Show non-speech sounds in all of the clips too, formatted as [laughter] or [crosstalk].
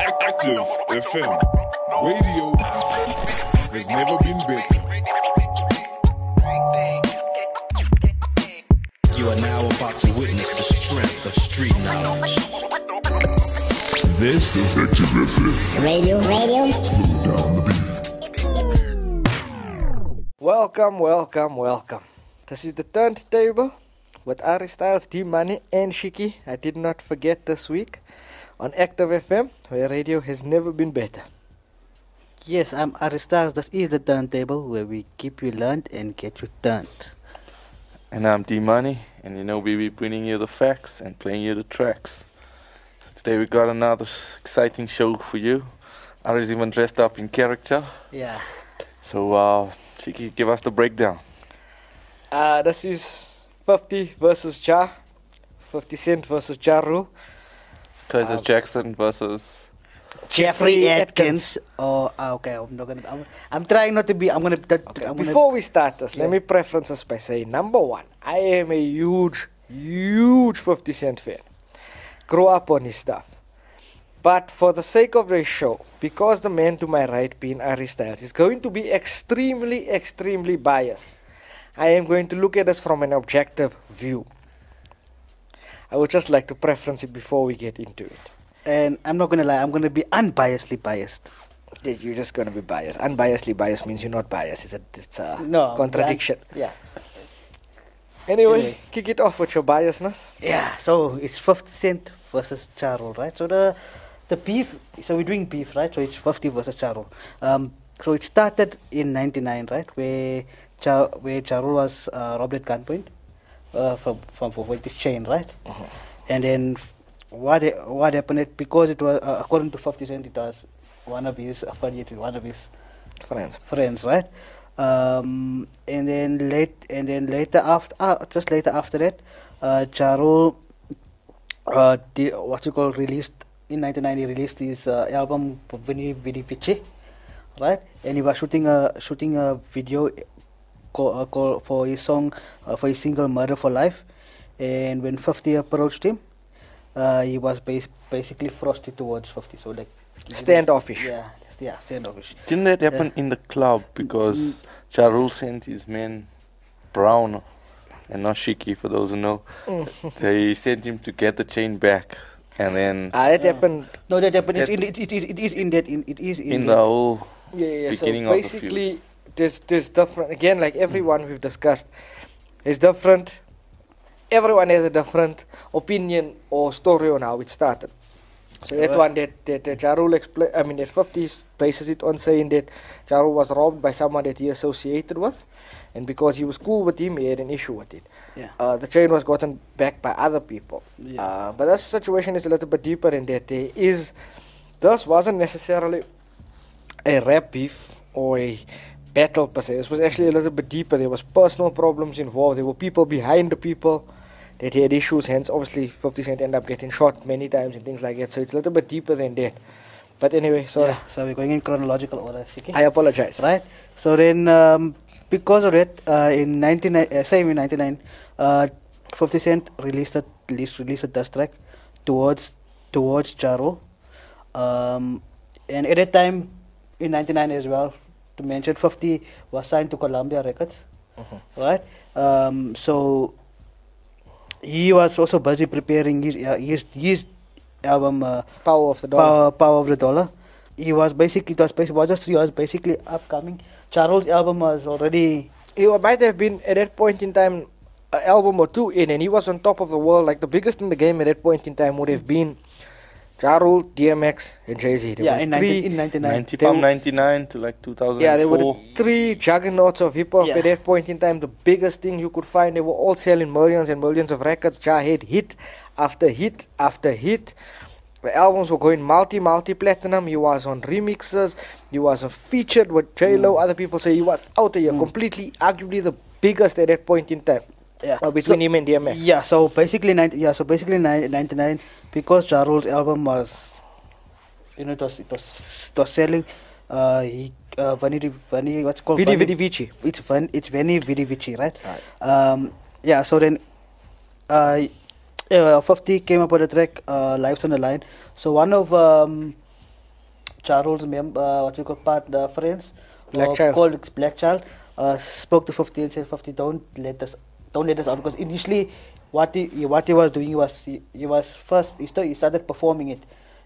Active FM. Radio has never been better. You are now about to witness the strength of street knowledge. This is Active FM. Radio, radio. Slow down the beat. Welcome, welcome, welcome. This is the turntable with Ari Styles, D Money, and Shiki. I did not forget this week on Active FM, where radio has never been better. Yes, I'm Ari Styles. This is the turntable where we keep you learned and get you turned. And I'm D Money, and you know we be bringing you the facts and playing you the tracks. So today we got another exciting show for you. Ari's even dressed up in character. Yeah. So uh, Shiki, give us the breakdown. Uh, this is 50 versus Ja, 50 Cent versus Ja Rule. Curtis Um, Jackson versus Jeffrey Atkins. Oh, ah, okay. I'm not gonna. I'm, I'm trying not to be. I'm gonna. that- I'm gonna Before we start this, Yeah. let me preference this by saying number one, I am a huge, huge 50 Cent fan. Grew up on his stuff. But for the sake of this show, because the man to my right, being Ari Styles, is going to be extremely, extremely biased, I am going to look at this from an objective view. I would just like to preference it before we get into it. and I'm not gonna lie. I'm gonna be unbiasedly biased. You're just going to be biased. Unbiasedly biased means you're not biased. It's a, it's a No contradiction. Yeah. Anyway, Anyway. kick it off with your biasness. Yeah. So it's 50 Cent versus Ja Rule, right? So the the beef. So we're doing beef, right? So it's 50 versus Ja Rule. Um. So it started in '99, right? Where Char, where Ja Rule was uh, robbed at gunpoint uh, from from this chain, right? And then what what happened? it- Because it was uh, according to 50 Cent, it was one of his affiliated, one of his Friends. friends, right? Um, and then late, and then later after, uh, just later after that, uh, Ja Rule, uh, the, what you call released in 1990 released his uh, album Vini Vidi Piche, right? And he was shooting a shooting a video call, uh, call for his song uh, for his single Murder for Life. And when 50 approached him, uh, he was bas- basically frosty towards 50. So like Standoffish. Yeah, yeah, standoffish. Didn't that happen in the club because Ja Rule sent his men Brown and not Shiki for those who know. they sent him to get the chain back and then Ah, that happened. No, that happened. It's That- in, it, it, is, it is in that. In, it is in, in that. the whole Yeah, yeah. So Beginning of the basically, there's there's different. Again, like everyone we've discussed, is different. Everyone has a different opinion or story on how it started. So that one that that, that Ja Rule explain. I mean, that 50s bases it on saying that Ja Rule was robbed by someone that he associated with, and because he was cool with him, he had an issue with it. Yeah. Uh, the chain was gotten back by other people. Yeah. Uh, but that situation is a little bit deeper in that there is. This wasn't necessarily a rap beef or a battle per se. This was actually a little bit deeper. There was personal problems involved. There were people behind the people that had issues. Hence, obviously, 50 Cent ended up getting shot many times and things like that. So it's a little bit deeper than that. But anyway, sorry. Yeah, so we're going in chronological order. Okay? I apologize. right. So then, um, because of that, uh, in 99, uh, same in 99, uh, 50 Cent released a released, released a diss track towards towards Ja Rule. Um, and at that time, in 99 as well, to mention 50 was signed to Columbia Records, right? Um, so he was also busy preparing his uh, his his album uh, Power of the dollar. Power, Power of the Dollar. He was basically it was basically was just he was basically upcoming. Ja Rule's album was already He might have been at that point in time an album or two in, and he was on top of the world. Like the biggest in the game at that point in time would have been Ja Rule, DMX, and Jay Z. yeah in, 19, in 99. 90 They from were- 99 to like 2004. Yeah, they were the three juggernauts of hip hop Yeah. at that point in time. The biggest thing you could find. They were all selling millions and millions of records. Ja had hit after hit after hit. The albums were going multi multi platinum. He was on remixes. He was uh, featured with J Lo. Mm. Other people say he was out there, completely, arguably the biggest at that point in time. Yeah. Uh, between So- him and DMX. Yeah, so basically 90, yeah, so basically 99 because Ja Rule's album was you know it was it was, it was selling uh he uh Vani Vani what's called Vidi Vani- Vidi Vici. it's Van it's Veni Vidi Vici, right? Right. Um yeah, so then uh uh, 50 came up with a track uh, lives on the line so one of um Ja Rule's member, uh, what you call part uh, friends, Black uh, called Black Child, uh, spoke to 50 and said, 50, don't let us, don't let us out because initially, what he what he was doing was he, he was first he, sta- he started performing it,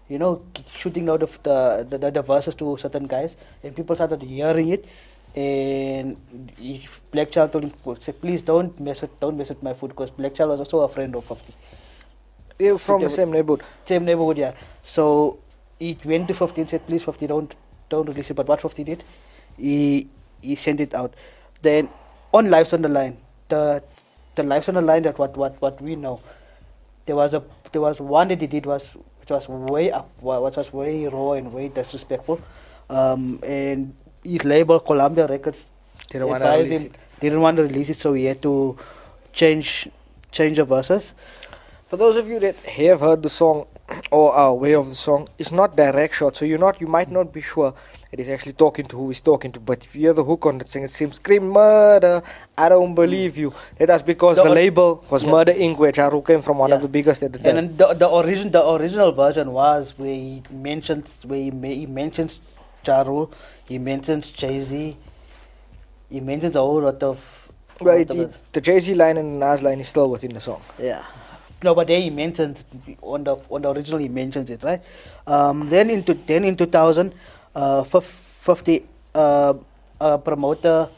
you know, shooting out of the, the the the verses to certain guys, and people started hearing it. And he, Black Child told him, "Say, please don't mess with, don't mess with my food, because Black Child was also a friend of 50 Yeah, from the same neighborhood. same neighborhood, yeah. So he went to 50 and said, please, 50, don't, don't release it. But what 50 did, he, he sent it out. Then on Lives on the Line, the, the Lives on the Line that what, what, what we know, there was a, there was one that he did was, which was way up, what was way raw and way disrespectful. Um, and his label, Columbia Records, Didn't wanna release him- it. Didn't want to release it, so he had to change, change the verses. For those of you that have heard the song or are aware of the song, it's not direct shot, so you're not, you might not be sure that he's actually talking to who he's talking to. But if you hear the hook on the thing, it seems scream murder. I don't believe you. That's because The the, label was Yeah. Murder Inc., which Ja Rule came from, one of the biggest at the And time. then the, the original the original version was where he mentions where he, he mentions Ja Rule, he mentions Jay Z, he mentions a whole lot of. Well, lot it, of it, it. the Jay Z line and the Nas line is still within the song. yeah. No, but there he mentions on the on the original he mentions it right. Um, then into then in two thousand, uh, fifty uh, uh, promoter,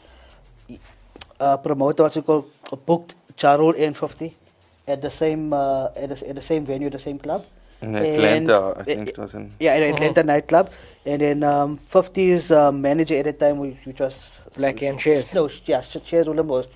uh, promoter what's it called booked Ja Rule and fifty at the same uh, at, the, at the same venue, the same club. In Atlanta, I think it was in. Yeah, at Atlanta nightclub, and then um, 50's uh, manager at the time, which, which was Black and Chaz. No, sh- yeah, Sh- Shares Ulam was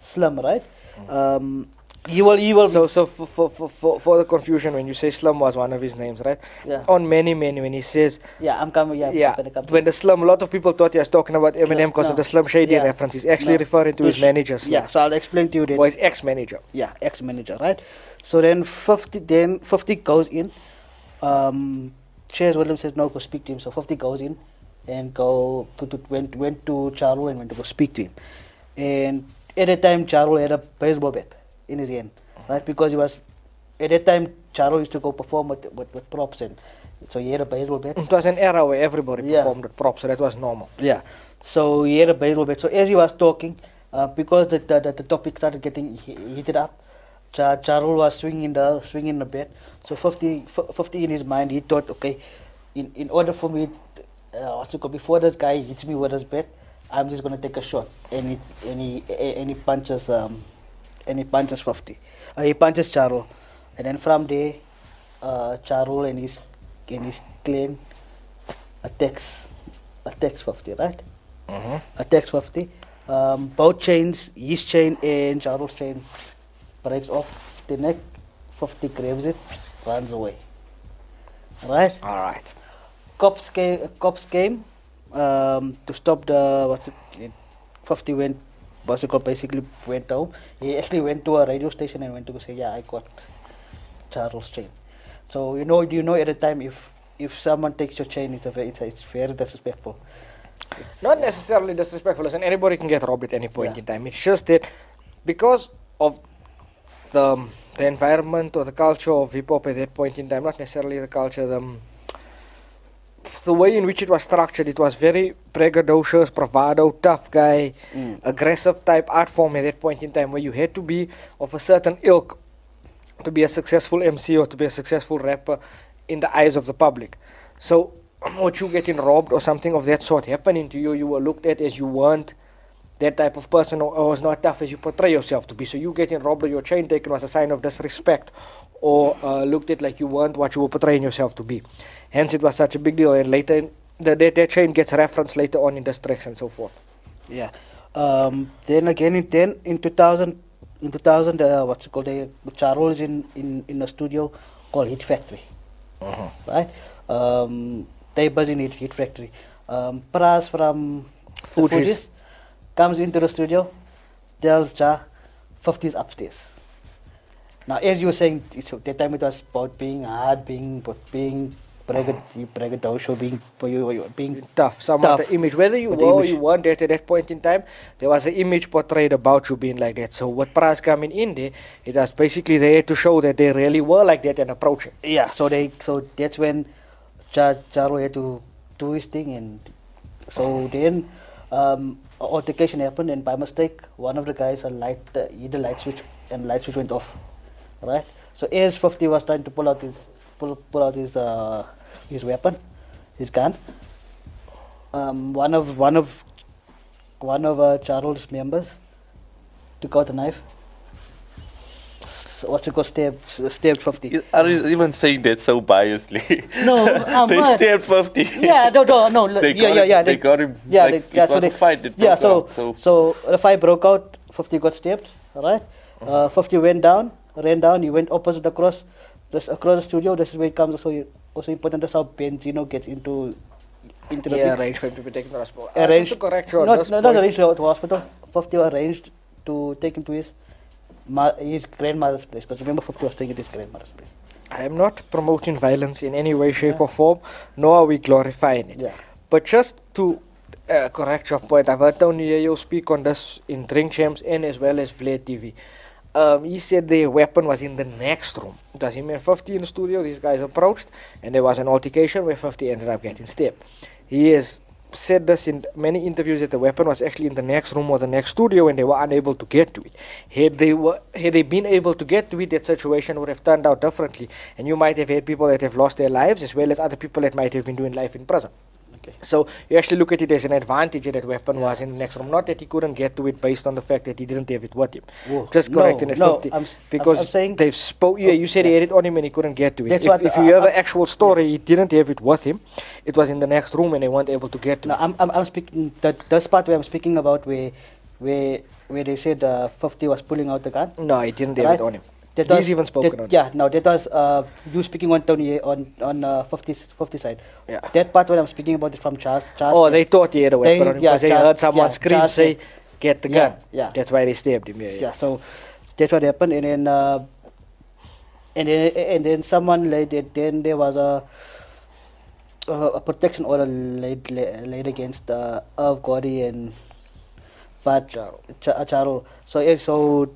Slim, right? Um, he will, he will. So, so for, for, for, for, for the confusion, when you say Slum was one of his names, right? Yeah. On many, many, when he says, yeah, I'm coming. Yeah, yeah, I'm when the Slum, a lot of people thought he was talking about Eminem because no. of the Slum Shady Yeah. reference. He's actually No. referring to his Sh- manager, Slum, Yeah, so I'll explain to you then. or his ex-manager. Yeah, ex-manager, right? So then 50, then 50 goes in. Um, Chaz Williams says no, go speak to him. So 50 goes in and go to, to, went went to Ja Rule and went to go speak to him. And at time, Ja Rule had a baseball bat in his hand, right? Because he was at that time Ja Rule used to go perform with, with, with props and so he had a baseball bat. It was an era where everybody Yeah. performed with props, so that was normal. Yeah. So he had a baseball bat. So as he was talking, uh, because the, the, the, topic started getting heated up, Cha- Ja Rule was swinging the swinging the bat. So 50, f- 50 in his mind, he thought, okay, in, in order for me, uh, it called, before this guy hits me with his bat, I'm just gonna take a shot, and he and he and he punches um, and he punches 50. Uh, he punches Ja Rule, and then from there, uh, Ja Rule and his and his clan attacks attacks 50, right? Attacks 50. Um, both chains, his chain and Ja Rule's chain, breaks off the neck. 50 grabs it, runs away. Right? All right. Cops came, cops came um, to stop the. What's it? 50 went, called, basically went home. He actually went to a radio station and went to say, Yeah, I got Ja Rule's chain. So, you know, you know at the time if if someone takes your chain, it's, a, ve- it's, a, it's very disrespectful. Not necessarily disrespectful, listen, anybody can get robbed at any point Yeah. in time. It's just that because of the, the environment or the culture of hip hop at that point in time, not necessarily the culture, the, the way in which it was structured, it was very braggadocious, bravado, tough guy, Mm. aggressive type art form at that point in time where you had to be of a certain ilk to be a successful MC or to be a successful rapper in the eyes of the public. So, [clears throat] what you getting robbed or something of that sort happening to you, you were looked at as you weren't that type of person or, or was not tough as you portray yourself to be. So, you getting robbed or your chain taken was a sign of disrespect or uh, looked at like you weren't what you were portraying yourself to be. Hence, it was such a big deal. And later, in- the, that, that chain gets referenced later on in the tracks and so forth. Yeah. Um, then again in ten in two thousand in two thousand uh, what's it called? The Ja Rule is in, in, in a studio called Hit Factory. Right? Um they buzz in Hit, Hit Factory. Um Pras from the Fugees. comes into the studio, tells Ja 50s upstairs. Now as you were saying it's that time it was about being hard, being but being braggart [sighs] braggadocio, being for you, being tough. Some Tough. of the image, whether you were or you weren't at that point in time, there was an image portrayed about you being like that. So with Pras coming in there, it was basically there to show that they really were like that and approaching. Yeah, so they so that's when Char- Ja Rule had to do his thing, and so then um, altercation happened, and by mistake, one of the guys a light uh, hit the light switch, and light switch went off. Right. So as 50 was trying to pull out his pull, pull out his uh, his weapon, his gun. Um, one of one of one of uh, Ja Rule's members took out a knife. S- What's it called? Stab, stabbed 50. Are you even saying that so biasly? No, [laughs] I'm they stabbed 50. Yeah, no, no, no. [laughs] They yeah, yeah, him- yeah. they got him, Yeah, like, they, it yeah. So they fight that Yeah, so out, so- so the fight broke out. Fifty got stabbed. All right. Uh, Fifty went down, ran down. He went opposite across, just across the studio. This is where it comes. Also, also important. That's how Benzino gets into into the Yeah, mix. arranged for him to be taken to hospital. Uh, Arranged. to correct you not, no, not arranged to hospital. Fifty arranged to take him to his ma- his grandmother's place. Because remember, Fifty was staying at his grandmother's place. I am not promoting violence in any way, shape, or form, nor are we glorifying it. Yeah. But just to uh, correct your point, I've heard Tony Yayo speak on this in Drink Champs and as well as Vlad TV. Um, he said the weapon was in the next room. Does he mean 50 in the studio? These guys approached, and there was an altercation where 50 ended up getting stabbed. He has said this in many interviews that the weapon was actually in the next room or the next studio, and they were unable to get to it. Had they were, had they been able to get to it, that situation would have turned out differently, and you might have had people that have lost their lives, as well as other people that might have been doing life in prison. Okay. So you actually look at it as an advantage that weapon was in the next room, not that he couldn't get to it based on the fact that he didn't have it with him. Whoa. Just No, correcting it, no, 50, I'm because I'm saying- they've spoke. Yeah, you said he had it on him and he couldn't get to it. That's if, what if you hear the actual story, he didn't have it with him. It was in the next room and they weren't able to get to No, it. I'm, I'm, I'm speaking that this part where I'm speaking about where where where they said uh, 50 was pulling out the gun. No, he didn't have right? it on him. That He's was- even spoken that- on. Yeah, no, that was uh, you speaking on Tony on on uh, 50 50 side. Yeah. That part what I'm speaking about is from Charles. Charles Oh, they thought he had a weapon They- on him yeah, because they Charles- heard someone yeah, scream, Charles say, "Get the gun." yeah. That's why they stabbed him. Yeah, yeah. yeah. So that's what happened, and then uh, and then and then someone laid it. Then there was a a, a protection order laid laid, laid against uh, Irv Gotti and but Ja Rule. Ch- uh, Ja Rule. So if so,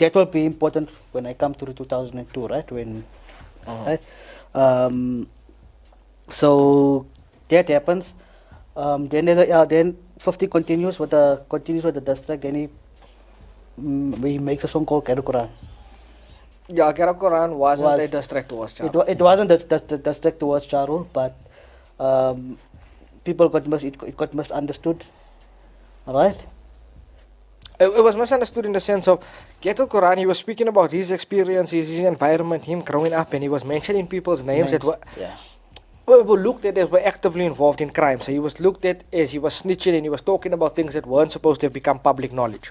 that will be important when I come to the 2002, right? When right. Um, so that happens. Um, then there's a, uh, then 50 continues with the continues with the dust track. Then he mm, he makes a song called Ghetto Quran. Yeah, Ghetto Quran wasn't Was- a distract towards It, wa- it wasn't the, the, the dust track towards Ja Rule, but um, people got mis- it, it got misunderstood. Alright? It, it was misunderstood in the sense of Ghetto Quran, he was speaking about his experiences, his environment, him growing up, and he was mentioning people's names, that were, yeah. were, were looked at as were actively involved in crime. So he was looked at as he was snitching and he was talking about things that weren't supposed to have become public knowledge.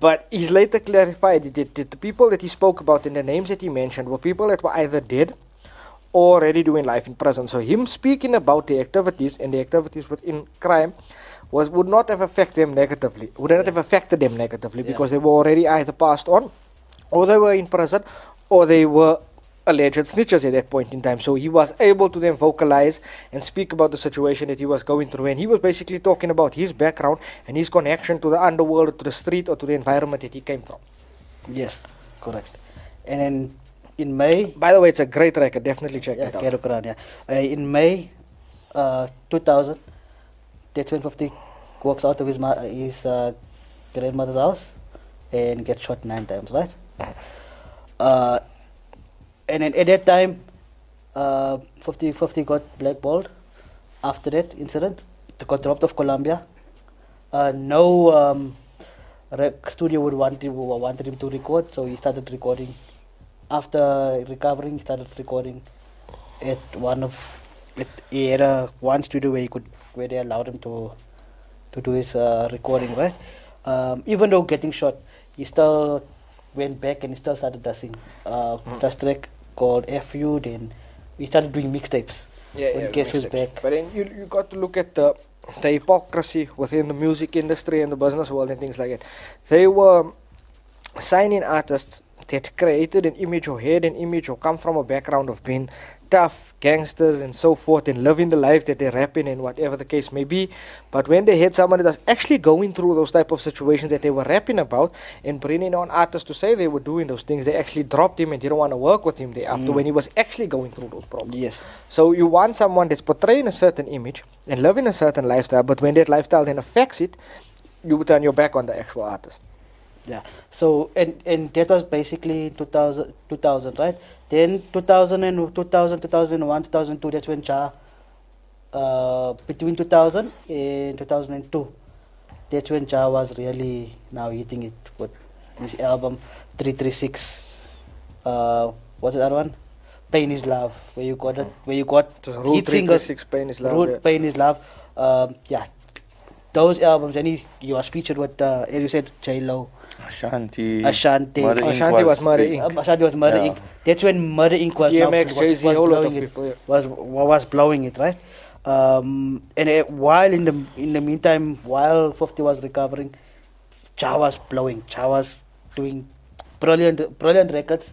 But he's later clarified that, that the people that he spoke about and the names that he mentioned were people that were either dead or already doing life in prison. So him speaking about the activities and the activities within crime was would not have affected them negatively. Would not have affected them negatively Yeah. because they were already either passed on, or they were in prison, or they were alleged snitches at that point in time. So he was able to then vocalize and speak about the situation that he was going through. And he was basically talking about his background and his connection to the underworld, to the street, or to the environment that he came from. Yes, correct. And then in May, By the way, it's a great record. Definitely check yeah, it out. Yeah. Uh, in May uh, 2000, that's when 50 walks out of his, his uh, grandmother's house and gets shot nine times, right? Uh, and then at that time, uh, 50, 50 got blackballed after that incident. They got dropped off Columbia. Uh, no um, rec- studio would want him, wanted him to record, so he started recording. After recovering, he started recording at one of at, he had a one studio where he could where they allowed him to to do his uh, recording right? Um, even though getting shot he still went back and he still started dusting uh, dust track called FU then we started doing mixtapes. Yeah, when yeah, Cash was back. But then you you got to look at the the hypocrisy within the music industry and the business world and things like that. They were signing artists that created an image or had an image or come from a background of being tough gangsters and so forth and living the life that they're rapping and whatever the case may be. But when they had somebody that's actually going through those type of situations that they were rapping about and bringing on artists to say they were doing those things, they actually dropped him and didn't want to work with him thereafter mm. when he was actually going through those problems. Yes. So you want someone that's portraying a certain image and living a certain lifestyle, but when that lifestyle then affects it, you turn your back on the actual artist. Yeah. So and and that was basically 2000, 2000 right? Then 2000 and 2000, 2001, 2002. That's when Ja. Uh, between 2000 and 2002, that's when Ja was really now hitting it with this album 336. Uh, what's the other one? Pain is Love, where you got it, where you got hit singles. 336 Pain is Love, Rule yeah. Pain is Love. Um, yeah, those albums, and he, he was featured with, uh, as you said, J Lo. Ashanti. Ashanti. Murder Ashanti was Murder big. Inc. Ashanti was Murder Yeah. Inc. That's when Murder Inc. was now- DMX, was, Jay-Z, was whole lot blowing of it, people, yeah. was was blowing it, right? Um, and uh, while in the in the meantime, while Fifty was recovering, Ja was blowing. Ja was doing brilliant, brilliant records,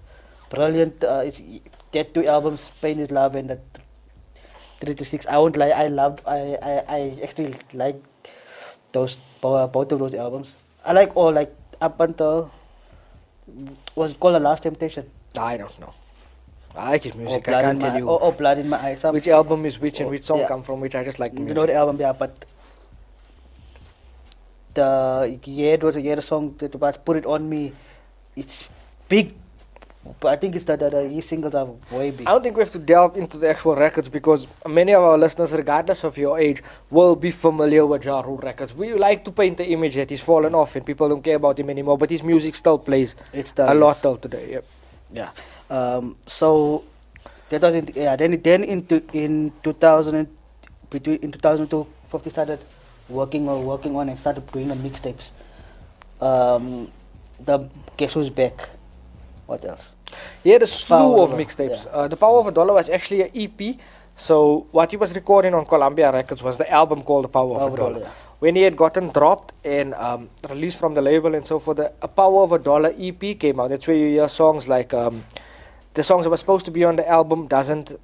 brilliant. Uh, that two albums, Pain is Love and the Three to Six. I won't lie, I loved. I I, I actually like those bo- both of those albums. I like all like up until was it called the Last Temptation. I don't know. I like his oh, music. I can't tell you Oh, or Blood in My Eyes. Some- which album is which and Oh, which song yeah. come from which. I just like you know the album, yeah, but the yeah, it was a yeah, the song that was put it on me. It's big, but I think it's that the, the his singles are way big. I don't think we have to delve into the actual records because many of our listeners, regardless of your age, will be familiar with Ja Rule records. We like to paint the image that he's fallen off and people don't care about him anymore, but his music still plays It's the a lot till today. Yep. Yeah. Um, so that in, yeah. Then then into in 2000 and- between in 2002, 50 started working on working on and started doing the mixtapes. Um, the guess who's back? What else? He had a slew of mixtapes. yeah. Uh, the Power of a Dollar was actually an EP. So what he was recording on Columbia Records was the album called The Power, of a Dollar. Yeah. When he had gotten dropped and um, released from the label and so forth, the a Power of a Dollar EP came out. That's where you hear songs like um, the songs that were supposed to be on the album doesn't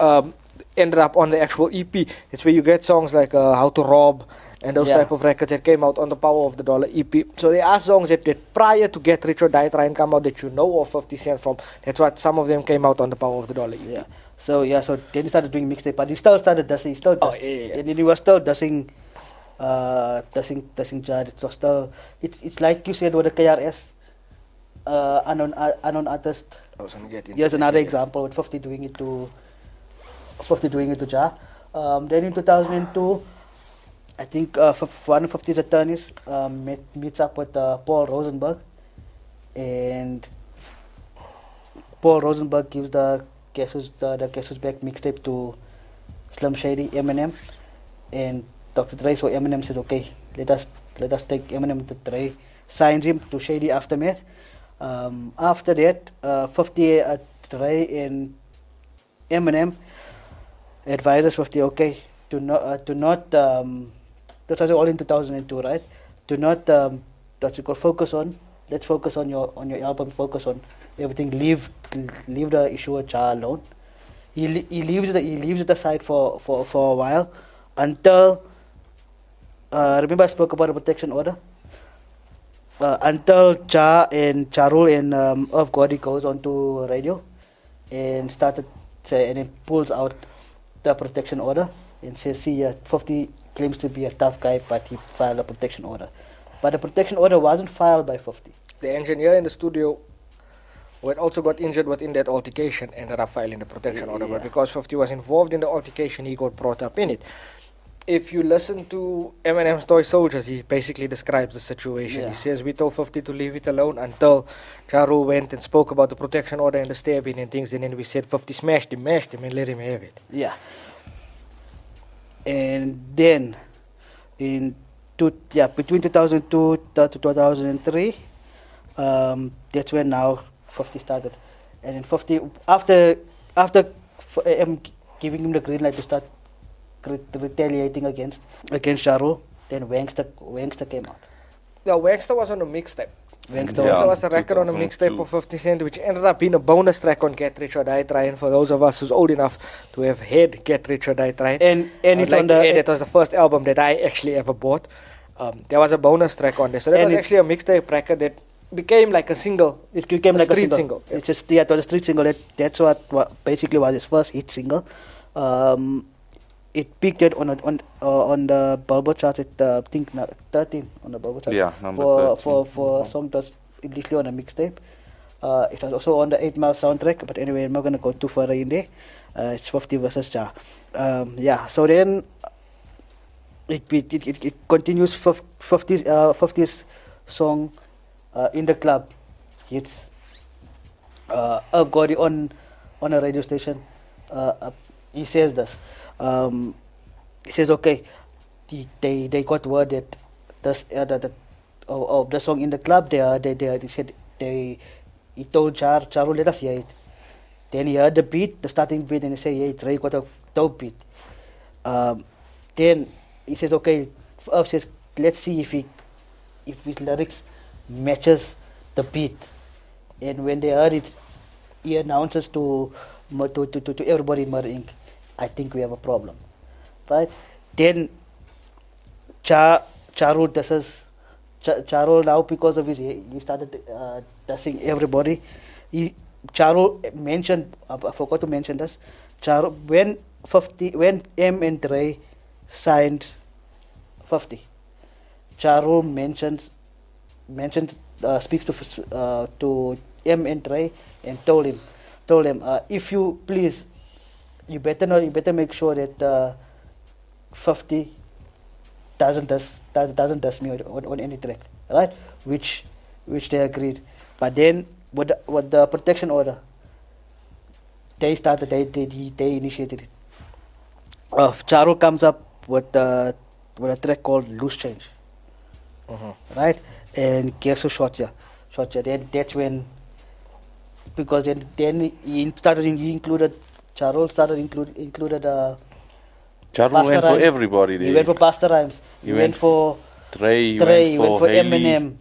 um, ended up on the actual EP. It's where you get songs like uh, How to Rob and those Yeah. type of records that came out on the Power of the Dollar EP. So there are songs that, that prior to Get Rich or Die Trying come out that you know of 50 Cent from. That's what some of them came out on the Power of the Dollar EP. Yeah. So yeah, so then he started doing mixtape, but he still started dusting. He still Oh, dust, yeah, yeah, and then he was still dusting, uh, dusting, dusting jar. It was still. It's it's like you said with the KRS, uh, unknown uh, unknown artist. I was gonna get into Here's another example with 50 doing it to 50 doing it to Ja. Um, then in 2002, I think uh, one of 50's attorneys um, met, meets up with uh, Paul Rosenberg, and Paul Rosenberg gives the Who's, the, the Guess Back mixtape to Slim Shady, Eminem, and Dr. Dre. So Eminem says, okay, let us let us take Eminem to Dre, signs him to Shady Aftermath. Um, after that, uh, 50 uh, Dre and Eminem advises 50, okay, to not uh, to not um, that was all in 2002, right? do not um, that's called focus on. Let's focus on your on your album. Focus on everything. Leave leave the issue of Ja alone. He he leaves the he leaves it aside for for for a while until. Uh, remember I spoke about the protection order. Uh, until Ja and Ja Rule and um, Irv Gotti goes onto radio and started say, and it pulls out the protection order and says, see, uh, 50 claims to be a tough guy, but he filed a protection order. But the protection order wasn't filed by 50. The engineer in the studio who had also got injured within that altercation ended up filing the protection order. But because 50 was involved in the altercation, he got brought up in it. If you listen to Eminem's Toy Soldiers, he basically describes the situation. Yeah. He says, We told 50 to leave it alone until Ja Rule went and spoke about the protection order and the stabbing and things. And then we said, 50 smashed him, mashed him, and let him have it. Yeah. And then, in two, yeah, between 2002 to 2003, um, that's when now 50 started. And in 50, after after f- um, giving him the green light to start re- retaliating against against Ja Rule, then Wangster Wangster came out. Now, Wangster was on a mixtape. Gangsta Yeah. Also was was a record on a mixtape of 50 Cent, which ended up being a bonus track on Get Rich or Die Trying for those of us who's old enough to have had Get Rich or Die Trying. and and it's like on the add, it was the first album that I actually ever bought. Um, there was a bonus track on there, so that was actually a mixtape record that became like a single. It became A like a street single. single, yeah. It's just yeah, it was a street single. That, that's what, what basically was his first hit single. Um, it peaked it on a, on uh, on the Billboard charts at uh, I think na- 13 on the Billboard charts. Yeah, number for 13. for for a Mhm. song that's initially on a mixtape. Uh, it was also on the Eight Mile soundtrack. But anyway, I'm not gonna go too far in there. Uh, it's 50 versus Ja. Um, yeah. So then it it it, it, continues 50s uh, 50s song uh, in the club hits uh, Irv Gotti on on a radio station uh, uh, he says this um, he says okay the, they they got word that this uh, that of, of the song in the club they uh, they, they, they said they he told Char Ja Rule let us hear it then he heard the beat the starting beat and he said yeah it's really got a dope beat um, then he says, okay, says, let's see if he, if his lyrics matches the beat. And when they heard it, he announces to, to, to, to, everybody in Murder Inc., I think we have a problem. Right? Then Cha, Ja Rule does Cha, Ja Rule now because of his, he started uh, everybody. He, Ja Rule mentioned, I forgot to mention this, Ja Rule, when 50, when M and Dre signed 50, Ja Rule mentions, mentioned, uh, speaks to, uh, to M and Dre and told him, told him, uh, if you please, you better know, you better make sure that uh, 50 doesn't does doesn't doesn't me on, on any track, right? Which which they agreed, but then with the, with the protection order, they started they they he- they initiated it. Uh, Ja Rule comes up with uh, with a track called Loose Change, right? And guess who shot ya? Shot ya. Then that's when because then then he started he included Ja Rule started include included uh, Ja Rule Busta went for Rhymes. everybody. He went for Busta Rhymes. He, He went, went for Dre, he Dre. He went went for for Eminem.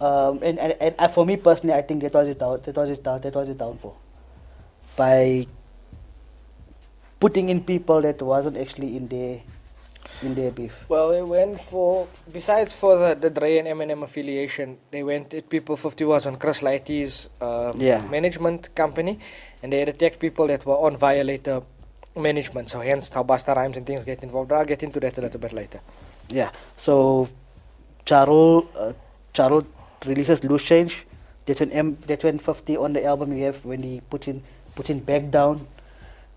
Um, and, and, and uh, for me personally, I think that was his down. That was his down. That was his downfall. By putting in people that wasn't actually in their in their beef. Well, they went for, besides for the, the Dre and Eminem affiliation, they went at people 50 was on Chris Lighty's um, Yeah. management company, and they attacked people that were on Violator management, so hence how Busta Rhymes and things get involved. I'll get into that a little bit later. Yeah. So Ja Rule uh, Ja Rule releases Loose Change. That's when M that's when fifty on the album you have when he put in puts in back down.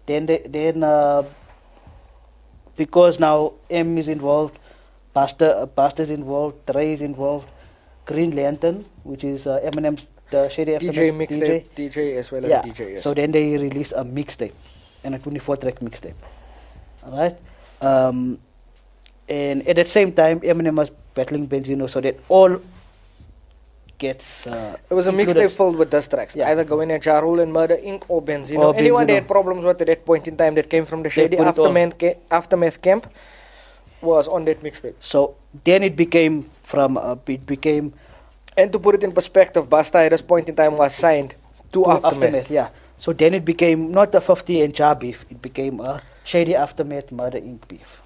Then they, then uh, because now M is involved, Busta uh, Busta's involved, Trey is involved, Green Lantern, which is uh, Eminem's the Shady DJ Aftermath mixtape, DJ. as well as yeah. DJ. Yes. So then they release a mixtape, and a 24 track mixtape. Alright? Um, and at the same time, Eminem was battling Benzino, so that all gets. Uh, It was a mixtape filled with diss tracks. Yeah. Either going at Ja Rule and Murder Inc. or Benzino. Or Anyone they Benzino. had problems with at that point in time that came from the Shady put it on. Aftermath, ca- Aftermath camp was on that mixtape. So then it became from uh, it became And to put it in perspective, Busta at this point in time was signed to, to Aftermath. yeah. So then it became not a 50 and Jar beef, it became a Shady Aftermath Murder Inc. beef.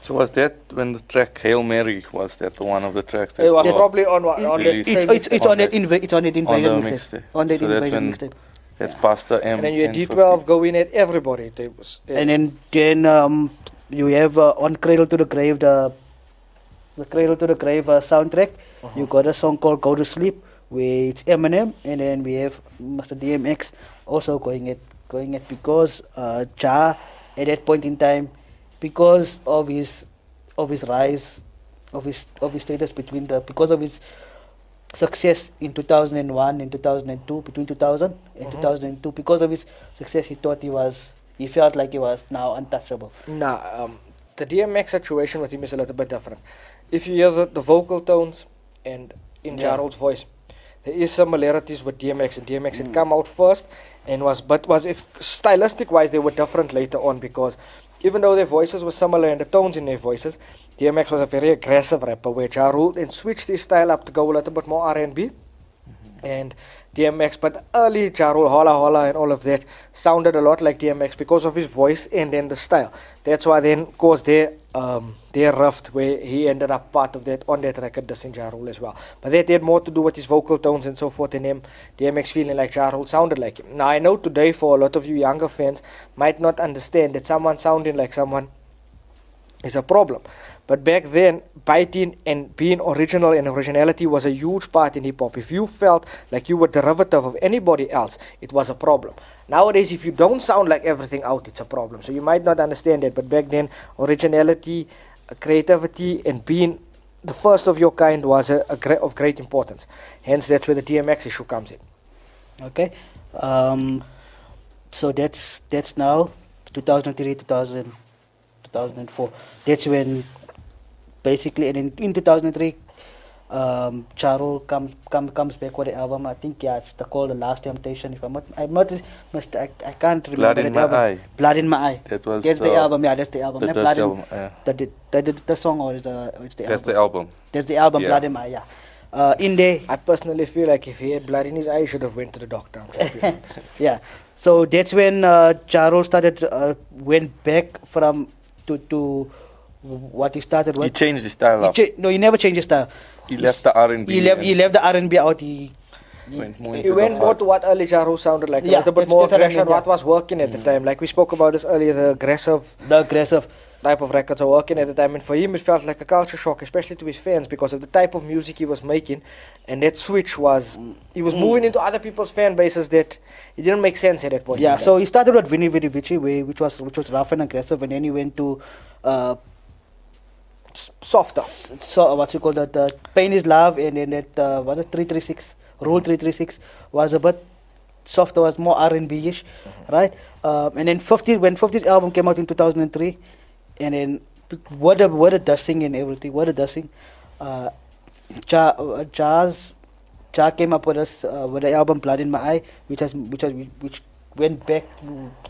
So was that when the track Hail Mary was that the one of the tracks that It was Yes. probably on, what- on that Released. It's Shady it's it's on On that that- inv- it's on that on the invasion mixtape. mixtape. On that So that's invasion mixtape. that's Yeah. Busta M And then you had D12 going at everybody. They was, yeah. And then then um, you have uh, on Cradle to the Grave the the Cradle to the Grave uh, soundtrack. You got a song called Go to Sleep it's Eminem, and then we have Mr. DMX also going at going at because uh, Ja at that point in time because of his of his rise of his of his status between the because of his success in 2001 and 2002 between 2000 and 2002 because of his success he thought he was he felt like he was now untouchable Nah, um, the DMX situation with him is a little bit different. If you hear the, the vocal tones and in Yeah. Ja Rule's voice, there is similarities with DMX, and DMX had hmm. come out first, and was but was if stylistic wise they were different later on because even though their voices were similar and the tones in their voices, DMX was a very aggressive rapper where Ja Rule then switched his style up to go a little bit more R and B. Mm-hmm. And DMX, but early Ja Rule, Holla Holla and all of that sounded a lot like DMX because of his voice and then the style. That's why then caused their um, their rift where he ended up part of that on that record, dissing Ja Rule as well. But that had more to do with his vocal tones and so forth and him, DMX feeling like Ja sounded like him. Now I know today for a lot of you younger fans might not understand that someone sounding like someone is a problem. But back then, biting and being original and originality was a huge part in hip hop. If you felt like you were derivative of anybody else, it was a problem. Nowadays, if you don't sound like everything out, it's a problem. So you might not understand that. But back then, originality, creativity, and being the first of your kind was a, a gre- of great importance. Hence, that's where the DMX issue comes in. Okay. Um, so that's that's now 2003, 2000, 2004. That's when basically, and in, in 2003, um, Ja Rule comes come, comes back with the album. I think yeah, it's the, called The Last Temptation. If I'm not, I'm not, must, I, I can't remember Blood in that My album. Eye. Blood in My Eye. That was that's the, the- album. Yeah, that's the album. the- that's Blood the in- album, yeah. the, the, the, the, the song or is the, is the That's album? the album. That's the album. Yeah. Blood in My Eye. Yeah. Uh, in there, I personally feel like if he had blood in his eye, he should have went to the doctor. [laughs] yeah. So that's when uh, Ja Rule started uh, went back from to to what he started with He changed his style He up. cha- no, he never changed his style. He left the R&B. He left. He left the R and B out. He went more He went more to what early Ja Rule sounded like, Yeah, a little bit more that's what aggression, mean, what was working at the mm. time. Like we spoke about this earlier, the aggressive the aggressive. Type of records are working at the time. And for him, it felt like a culture shock, especially to his fans, because of the type of music he was making. And that switch was, he was moving into other people's fan bases that it didn't make sense at that point. Yeah. So he started with Vinny Vinny Vici, way which was which was rough and aggressive, and then he went to. Uh, softer. so what you call that uh, pain is love and then that uh, what is 336 rule 336 was a bit softer was more r&b ish right um, and then 50 when 50's album came out in 2003 and then what a what a dusting and everything what a dusting. Uh, ja, uh, jazz Ja came up with us uh, with the album Blood in My Eye, which has which has which went back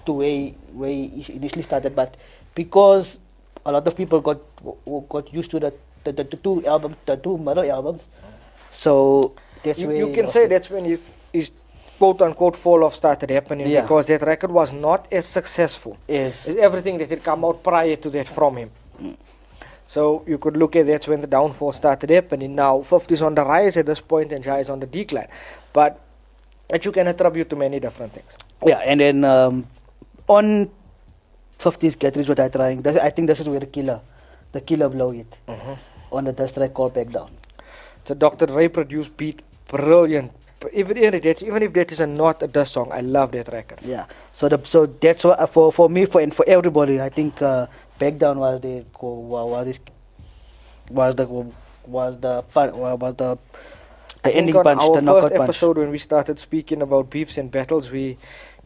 to, where where he initially started, but because a lot of people got got used to the the, the, the two albums, the two middle albums, so that's You, where you can say that's when his, his quote unquote fall off started happening Yeah. because that record was not as successful Yes. as everything that had come out prior to that from him. So you could look at that's when the downfall started happening. Now 50 is on the rise at this point and Jai is on the decline. But that you can attribute to many different things. Yeah, and then um, on 50s Get Rich or Die Trying, this, I think this is where the killer, the killer blow it on the dust track called Back Down. So Dr. Dre produced beat, brilliant. Even, if even if that is a not a dust song, I love that record. Yeah. So the so that's what for for me for and for everybody. I think uh, back down was the was this, was the was the was the the think ending punch, our the knockout first punch. episode when we started speaking about beefs and battles, we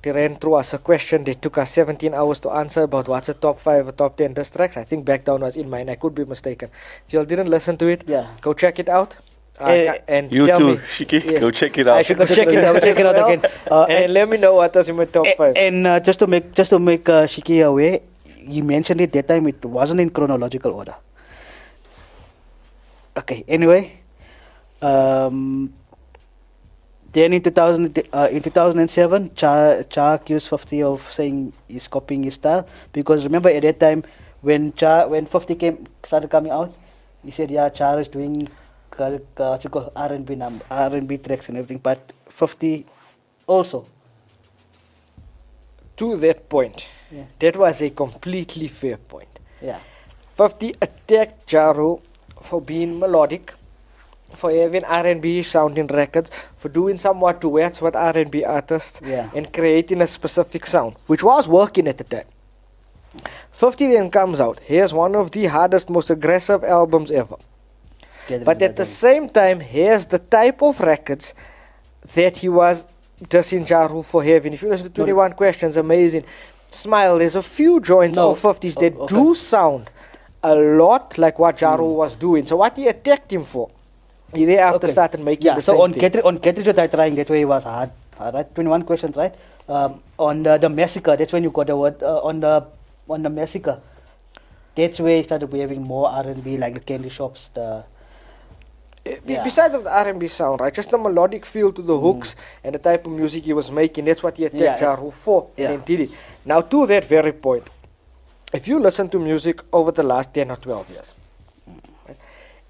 they ran through us a question They took us 17 hours to answer about what's a top 5 or top 10 diss tracks. I think Back Down was in mine. I could be mistaken. If you all didn't listen to it, Yeah. go check it out. Uh, Eh, and You tell too, me, [laughs] Shiki. Yes. Go check it out. I should go check it out. Check it out again. [laughs] Uh, and, and- let me know what was in my top A- 5. And uh, just to make just to make uh, Shiki aware, you mentioned it that time. It wasn't in chronological order. Okay. Anyway, um, then in 2000, uh, in 2007, Ja Ja accused 50 of saying he's copying his style because remember at that time when Ja when 50 came started coming out, he said yeah Ja is doing what you call R&B num R&B tracks and everything, but 50 also to that point, Yeah. that was a completely fair point. yeah. 50 attacked Ja Rule for being melodic, for having R&B sounding records, for doing somewhat duets with R&B artists, Yeah. and creating a specific sound, which was working at the time. 50 then comes out. Here's one of the hardest, most aggressive albums ever. But at the same time, here's the type of records that he was dissing Ja Rule for having. If you listen to 21 Questions, amazing. Smile, there's a few joints No. of 50s that O- okay. do sound a lot like what Ja Rule was doing. So what he attacked him for, he thereafter Okay. started making yeah, the so same on. Get on or Die Trying, that way he was hard, All right, 21 questions, right? Um, on the, the massacre, that's when you got the word uh, on the on the massacre. That's where he started having more R&B, like the candy shops, the Yeah. Besides of the R&B sound, right, just the melodic feel to the hooks and the type of music he was making, that's what he attacked Mm. Yeah. Ja Rule for Yeah. and did it. Now, to that very point, if you listen to music over the last 10 or 12 years, right,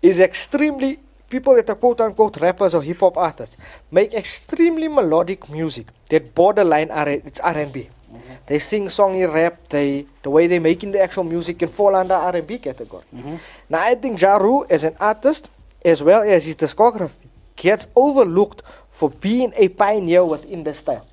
is extremely, people that are quote-unquote rappers or hip-hop artists, make extremely melodic music that borderline R- it's R&B. They sing songy rap, they, the way they're making the actual music can fall under R&B category. Now, I think Ja Rule as an artist, as well as his discography, gets overlooked for being a pioneer within the style.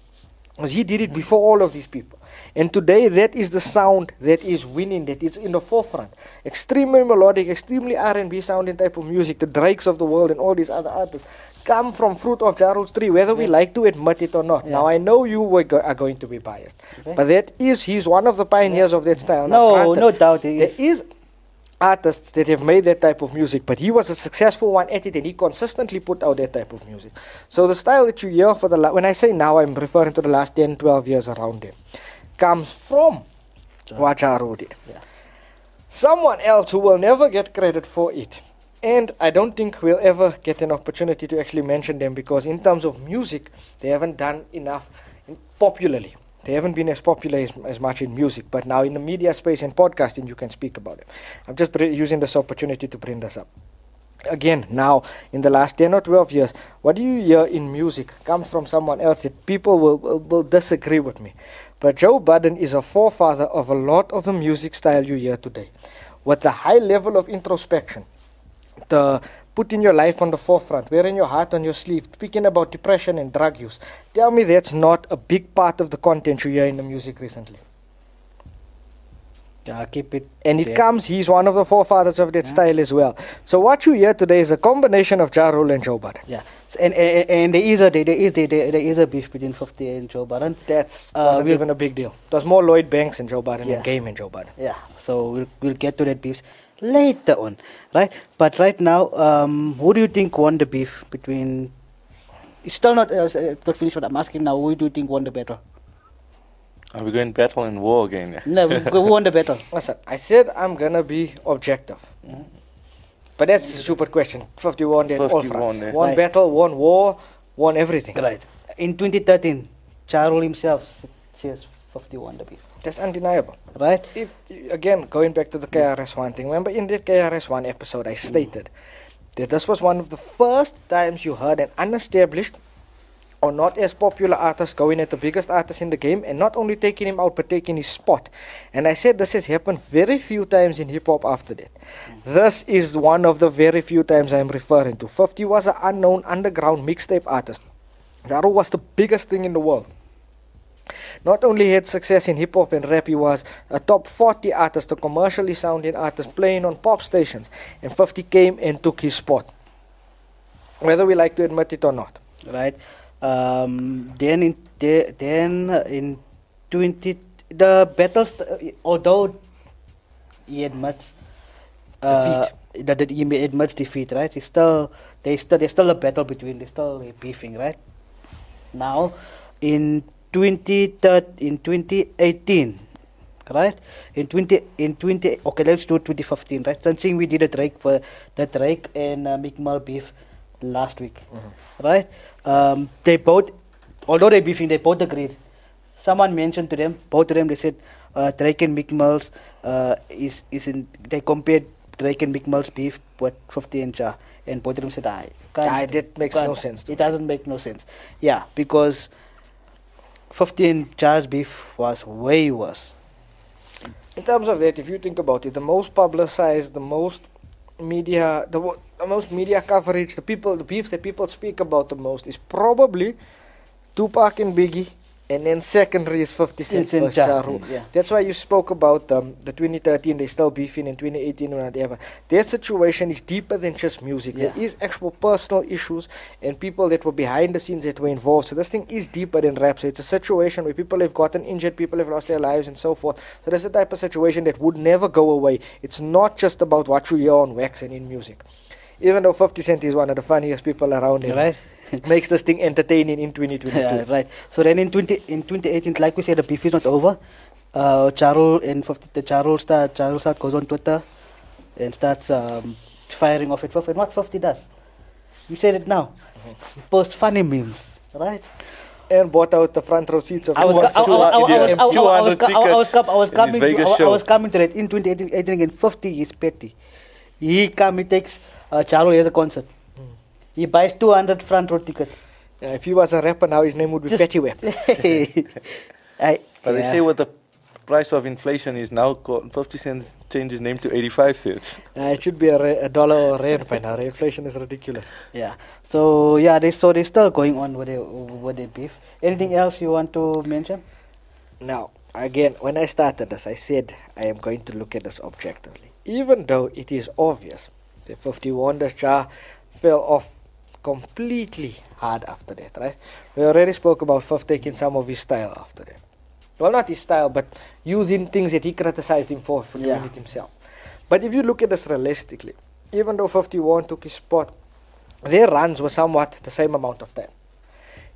Because he did it before all of these people. And today, that is the sound that is winning, that is in the forefront. Extremely melodic, extremely R&B sounding type of music. The Drakes of the world and all these other artists come from fruit of Ja Rule's tree, whether we like to admit it or not. Now, I know you were go- are going to be biased, Okay. but that is, he's one of the pioneers of that style. No, no doubt he There is. Is artists that have made that type of music, but he was a successful one at it and he consistently put out that type of music. So the style that you hear for the, la- when I say now, I'm referring to the last 10, 12 years around him, comes from what Ja Rule did. Yeah. Someone else who will never get credit for it. And I don't think we'll ever get an opportunity to actually mention them because, in terms of music, they haven't done enough popularly. They haven't been as popular as, as much in music, but now in the media space and podcasting, you can speak about them. I'm just using this opportunity to bring this up. Again, now in the last 10 or 12 years, what do you hear in music comes from someone else that people will, will, will disagree with me. But Joe Budden is a forefather of a lot of the music style you hear today. With the high level of introspection, the putting your life on the forefront, wearing your heart on your sleeve, speaking about depression and drug use. Tell me that's not a big part of the content you hear in the music recently. Yeah, keep it. And it there. comes, he's one of the forefathers of that style as well. So what you hear today is a combination of Ja Rule and Joe Budden. Yeah, and and, and there is a there, is there, there, is a beef between 50 and Joe Budden. That's Uh, wasn't we'll- even a big deal. It was more Lloyd Banks and Joe Budden Yeah. and Game and Joe Budden. Yeah, so we'll we'll get to that beef later on, right? But right now, um, who do you think won the beef between? It's still not uh, uh, not finished. What I'm asking now, who do you think won the battle? Are we going battle and war again? Yeah? [laughs] No, we won the battle? [laughs] Listen, I said I'm gonna be objective. But that's a stupid question. 51 then all 51 fronts. there. One Right. battle, one war, one everything. Right. In 2013, Ja Rule himself says 51 won the beef. That's undeniable. Right? If again going back to the KRS One thing, remember in the KRS One episode I stated that this was one of the first times you heard an unestablished or not as popular artist going at the biggest artist in the game and not only taking him out but taking his spot. And I said this has happened very few times in hip hop after that. Mm. This is one of the very few times I'm referring to. 50 was an unknown underground mixtape artist. Ja Rule was the biggest thing in the world. Not only had success in hip hop and rap, he was a top 40 artist, a commercially sounding artist playing on pop stations. And 50 came and took his spot. Whether we like to admit it or not. Right. Um, then in the, then in 20 the battles uh, although he admits uh, that, that he admits defeat right he still they still there's still a battle between they still beefing right now in 2013 in 2018 right? In 20 in 20 okay let's do 2015 right? Since we did a Drake for the Drake and uh, Meek beef last week right? Um, they both although they beefing they both agreed. Someone mentioned to them both of them they said uh, Drake and Meek Mills uh, is is in they compared Drake and Meek Mills beef with 50 and and both of them said I can't, Aye, that makes no sense it doesn't make no sense. Yeah because 50 and beef was way worse. In terms of that, if you think about it, the most publicized, the most media, the, the most media coverage, the people, the beef that people speak about the most is probably Tupac and Biggie, and then secondary is 50 Cent It's in versus Ja, Ja Rule. yeah. That's why you spoke about um, the 2013, they still beefing in 2018 or whatever. Their situation is deeper than just music. Yeah. There is actual personal issues and people that were behind the scenes that were involved. So this thing is deeper than rap. So it's a situation where people have gotten injured, people have lost their lives and so forth. So that's the type of situation that would never go away. It's not just about what you hear on wax and in music. Even though 50 Cent is one of the funniest people around right makes this thing entertaining in 2022. Yeah, right. So then in 20 in 2018, like we said, the beef is not over. Uh, Ja Rule and 50, the Ja Rule start Ja Rule start goes on Twitter and starts um, firing off at 50. And what 50 does? You said it now. Mm-hmm. Post funny memes, right? And bought out the front row seats of I was, his co- I, concert. I, I, I, I, was- I, was- I, was 200 co- I, was, com- I was tickets in coming to, I, I was coming to that in 2018 again 50 is petty. He come he takes uh, Ja Rule as a concert. He buys 200 front row tickets. Yeah, if he was a rapper now, his name would be Just- Petty Wap. [laughs] I, But they say what the price of inflation is now, 50 cents changed his name to 85 cents. Uh, it should be a, ra- a dollar or rand by now. Inflation is ridiculous. Yeah. So yeah, they so they're still going on with their with their beef. Anything else you want to mention? Now, again, when I started this, I said I am going to look at this objectively. Even though it is obvious the 50 Wonders jar fell off completely hard after that, right? We already spoke about Fif taking some of his style after that. Well, not his style, but using things that he criticized him for, for doing it himself. But if you look at this realistically, even though 51 took his spot, their runs were somewhat the same amount of time.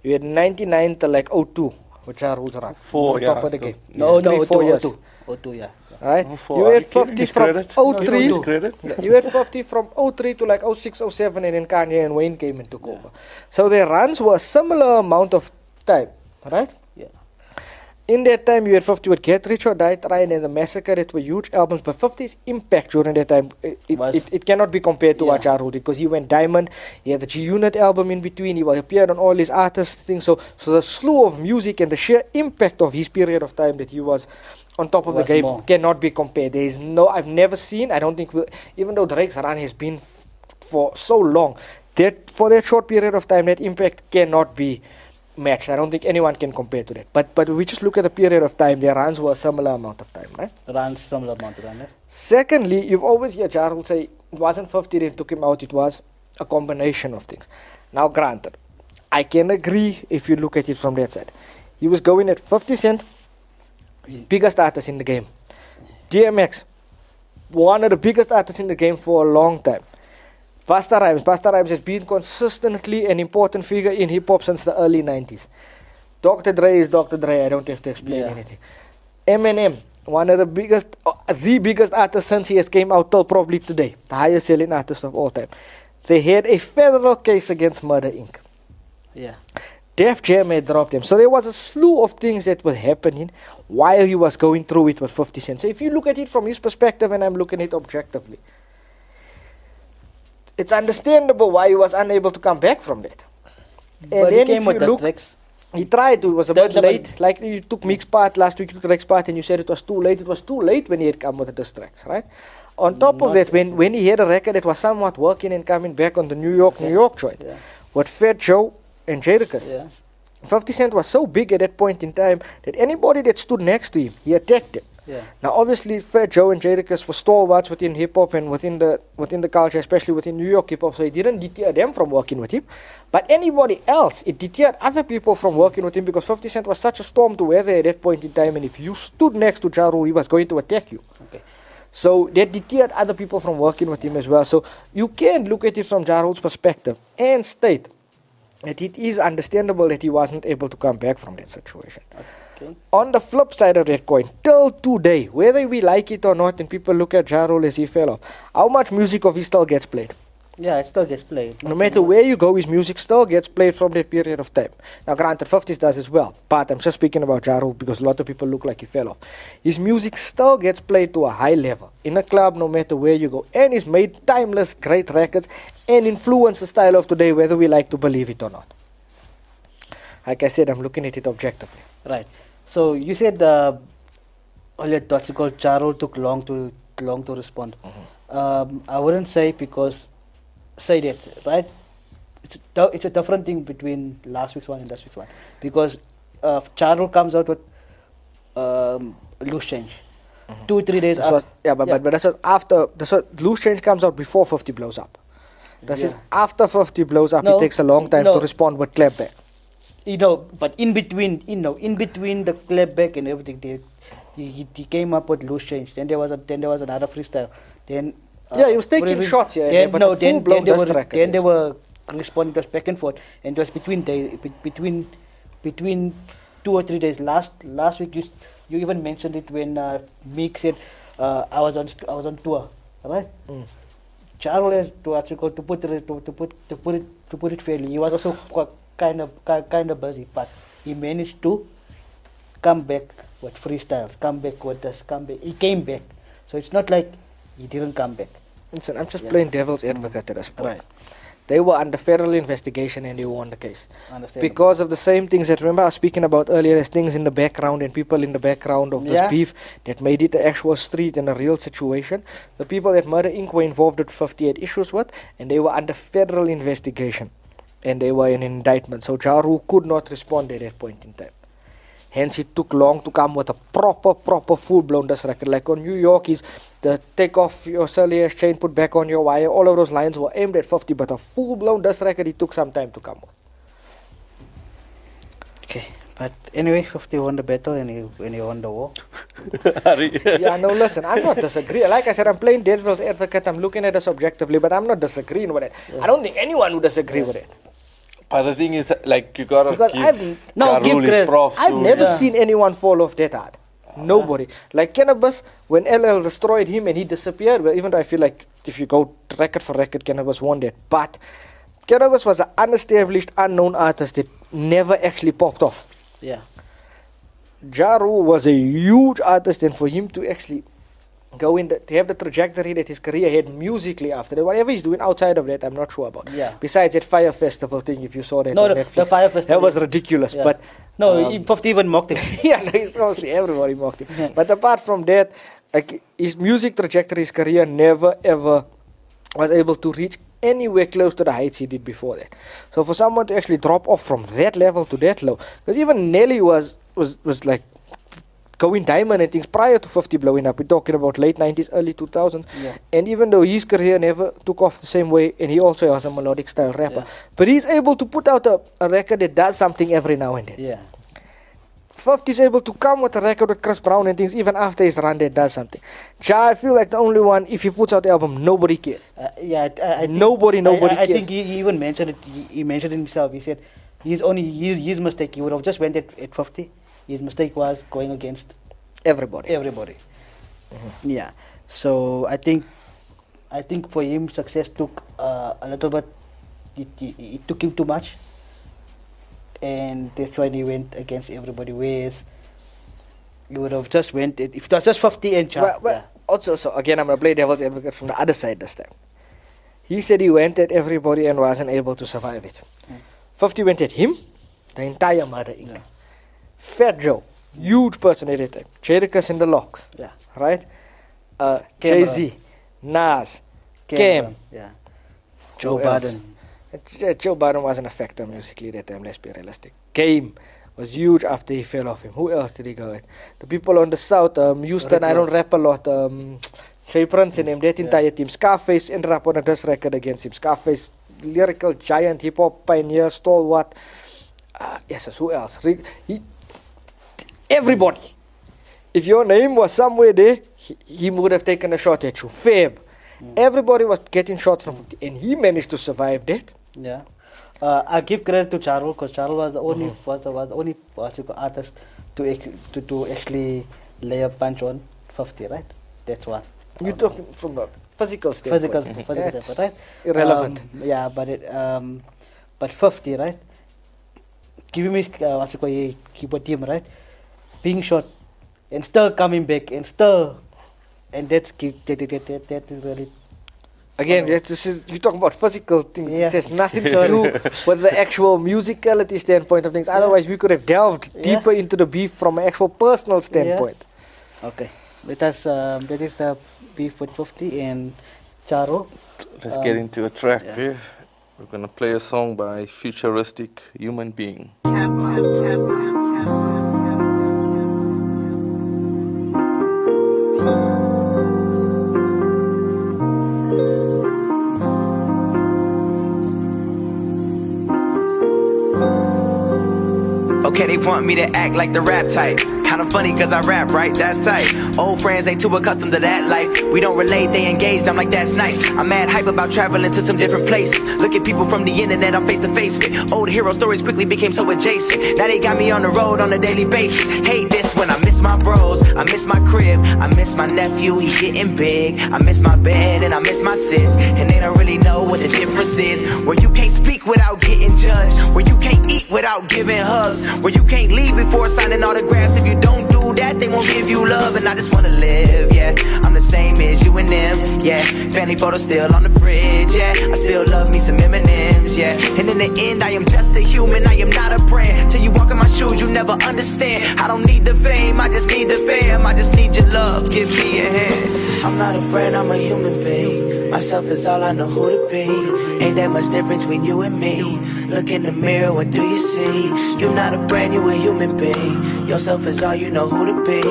You had 99 to like 02, which are rules run. Four, on top yeah. of the game. No, Three, no, four two, years. two, oh, two, yeah. Yeah. Right? Oh. You had you 50 from credit? No, 03. you had 50 from 03 to like 06, 07, and then Kanye and Wayne came and took over. So their runs were a similar amount of time, right? Yeah. In that time, you had 50 with Get Rich or Die Trying and The Massacre, that were huge albums, but 50's impact during that time, it, it, it, it cannot be compared to what Yeah. Rule did, because he went Diamond, he had the G Unit album in between, he appeared on all his artist things, so, so the slew of music and the sheer impact of his period of time that he was on top of the game more. cannot be compared. There is no, I've never seen, I don't think, we'll, even though Drake's run has been f- for so long, that for that short period of time, that impact cannot be matched. I don't think anyone can compare to that. But but we just look at the period of time, their runs were a similar amount of time, right? Runs similar amount of runs. Secondly, you've always heard Ja Rule say it wasn't 50 that took him out, it was a combination of things. Now, granted, I can agree if you look at it from that side. He was going at 50 Cent, biggest artists in the game. DMX, one of the biggest artists in the game for a long time. Busta Rhymes, Busta Rhymes has been consistently an important figure in hip hop since the early 90s. Dr. Dre is Dr. Dre, I don't have to explain Yeah. anything. Eminem, one of the biggest, uh, the biggest artist since he has came out till probably today, the highest selling artist of all time. They had a federal case against Murder Inc. Yeah. Def Jam had dropped him. So there was a slew of things that were happening while he was going through it with 50 Cent. So if you look at it from his perspective, and I'm looking at it objectively, it's understandable why he was unable to come back from that. And but he then came if with you the look, tracks. he tried to, it was a bit late. Like you took Meek's part last week, you took Drake's part, and you said it was too late. It was too late when he had come with the diss tracks, right? On top of that, when, when he had a record that was somewhat working and coming back on the New York, New York joint, Yeah. with Fat Joe and Jadakiss. Yeah. 50 Cent was so big at that point in time that anybody that stood next to him, he attacked them. Yeah. Now, obviously, Fat Joe and Jadakiss were stalwarts within hip hop and within the within the culture, especially within New York hip hop. So it didn't deter them from working with him. But anybody else, it deterred other people from working with him because 50 Cent was such a storm to weather at that point in time. And if you stood next to Ja Rule, he was going to attack you. Okay. So that deterred other people from working with him as well. So you can look at it from Ja Rule's perspective and state that it is understandable that he wasn't able to come back from that situation. Okay. On the flip side of that coin, till today, whether we like it or not, and people look at Ja as he fell off, how much music of his still gets played? Yeah, it still gets played. No matter where you go, his music still gets played from that period of time. Now, granted, 50s does as well, but I'm just speaking about Ja Rule because a lot of people look like he fell off. His music still gets played to a high level in a club, no matter where you go, and he's made timeless, great records and influenced the style of today, whether we like to believe it or not. Like I said, I'm looking at it objectively. Right. So you said uh, earlier what's it called? Ja Rule took long to long to respond. Mm-hmm. Um, I wouldn't say because say that right. It's a, it's a different thing between last week's one and this week's one because uh, comes out with um, loose change. Two three days This after. was, yeah, but, but, but this was after, this was, loose change comes out before 50 blows up. This is after 50 blows up, No, it takes a long time no. to respond with clapback. you know, but in between, you know, in between the clapback and everything, they, he, he, came up with loose change. Then there was a, then there was another freestyle. Then Yeah, he was taking shots Yeah, Then, no, then, then, diss were, then guess. were respond. It was back and forth, and it was between day, be- between between two or three days. Last last week, you you even mentioned it when uh, Meek said uh, I was on I was on tour, right? Mm. Charles to actually to put it to, to put to put it to put it fairly. He was also kind of kind of busy, but he managed to come back with freestyles, come back with this, come back. He came back, so it's not like he didn't come back. Listen, I'm just Yeah. playing devil's advocate at this point. Right. They were under federal investigation and they won the case. Because of the same things that remember I was speaking about earlier, there's things in the background and people in the background of this Yeah. beef that made it the actual street and a real situation. The people that Murder Inc. were involved with 58 issues with, and they were under federal investigation. And they were in indictment. So Ja Rule could not respond at that point in time. Hence, it took long to come with a proper, proper, full blown diss record. Like on New York, is the take off your cellular chain, put back on your wire. All of those lines were aimed at 50, but a full blown diss record, it took some time to come with. Okay, but anyway, 50 won the battle and he, and he won the war. [laughs] yeah, no, listen, I'm not disagreeing. Like I said, I'm playing devil's advocate. I'm looking at this objectively, but I'm not disagreeing with it. I don't think anyone would disagree with it. But the thing is, like, you gotta Because give I've- no, give credit. props I've to- never Yeah. seen anyone fall off that hard. Nobody. Like Canibus, when LL destroyed him and he disappeared, well, even though I feel like if you go record for record, Canibus won that. But Canibus was an unestablished, unknown artist that never actually popped off. Yeah. Ja Rule was a huge artist, and for him to actually go in, the, to have the trajectory that his career had musically after that, whatever he's doing outside of that, I'm not sure about. Yeah. Besides that Fyre Festival thing, if you saw that No, on the- Netflix, the Fyre Festival, that was ridiculous. Yeah. But No, um, he 50 even mocked him. [laughs] yeah, no, it's mostly everybody mocked him. Yeah. But apart from that, like his music trajectory, his career never ever was able to reach anywhere close to the heights he did before that. So for someone to actually drop off from that level to that low, because even Nelly was was was like going diamond and things prior to 50 blowing up. We're talking about late 90s, early 2000s. Yeah. And even though his career never took off the same way, and he also was a melodic style rapper, Yeah. but he's able to put out a, a record that does something every now and then. Yeah. 50 is able to come with a record with Chris Brown and things even after his run that does something. Ja, I feel like the only one, if he puts out the album, nobody cares. Uh, yeah, I, I, Nobody- nobody I, I, I think he, he even mentioned it. He, he mentioned it himself. He said his only his, his mistake. He would have just went at, at 50. His mistake was going against Everybody. everybody. Yeah. So I think I think for him success took uh, a little bit. It, it, it took him too much, and that's why he went against everybody. Whereas he would have just went if it was just 50 and But, Chuck. but also, so again, I'm to play devil's advocate from the other side this time. He said he went at everybody and wasn't able to survive it. 50 went at him, the entire Murder Inc. Yeah. Fat Joe, huge person at that time. Jadakiss and the LOX, yeah. right? Uh, Jay Z, Nas, Cam. Yeah. Joe Who? Biden. Joe Biden wasn't a factor musically that time, let's be realistic. Game was huge after he fell off him. Who else did he go with? The people on the south, um, Houston, I don't rap a lot. Um, J Prince and him, that entire team. Scarface ended up on a diss record against him. Scarface, lyrical giant, hip hop pioneer, stalwart. Uh, yes, who else? He, everybody. If your name was somewhere there, he, he would have taken a shot at you. Fab. Everybody was getting shots from 50, and he managed to survive that. Yeah. Uh, I give credit to Charles because Charles was the only Mm-hmm. was the, was the only artist to, to to actually lay a punch on 50, right? That's one. You're Um, talking from a physical standpoint. physical, [laughs] physical standpoint, right? Irrelevant. Um, yeah, but it um, but 50, right? Give me uh, what you call a keeper team, right? Being shot and still coming back and still, and that's give- that, that, that, that is really Again, yes, this is you talk about physical things. Yeah. It has nothing to [laughs] do with the actual musicality standpoint of things. Otherwise, we could have delved Yeah. deeper into the beef from an actual personal standpoint. okay. Let us um, that is the beef with 50 and Ja Rule. Let's Um, get into attractive. yeah. We're gonna play a song by Futuristic Human Being. They want me to act like the rap type. Kinda funny cause I rap, right? That's tight. Old friends ain't too accustomed to that life. We don't relate, they engaged, I'm like, that's nice. I'm mad hype about traveling to some different places. Look at people from the internet I'm face to face with. Old hero stories quickly became so adjacent. Now they got me on the road on a daily basis. Hate this when I miss my bros, I miss my crib, I miss my nephew, he getting big. I miss my bed and I miss my sis. And they don't really know what the difference is. Where you can't speak without getting judged. Where you can't eat without giving hugs. Where you can't leave before signing autographs. If you don't do that, they won't give you love. And I just wanna live, yeah. I'm the same as you and them, yeah. Family photos still on the fridge, yeah. I still love me some M&M's, yeah. And in the end, I am just a human, I am not a brand. Till you walk in my shoes, you never understand. I don't need the fame, I just need the fam. I just need your love, give me a hand. I'm not a brand, I'm a human being. Myself is all I know who to be. Ain't that much difference between you and me. Look in the mirror, what do you see? You're not a brand, you a human being. Yourself is all you know who to be.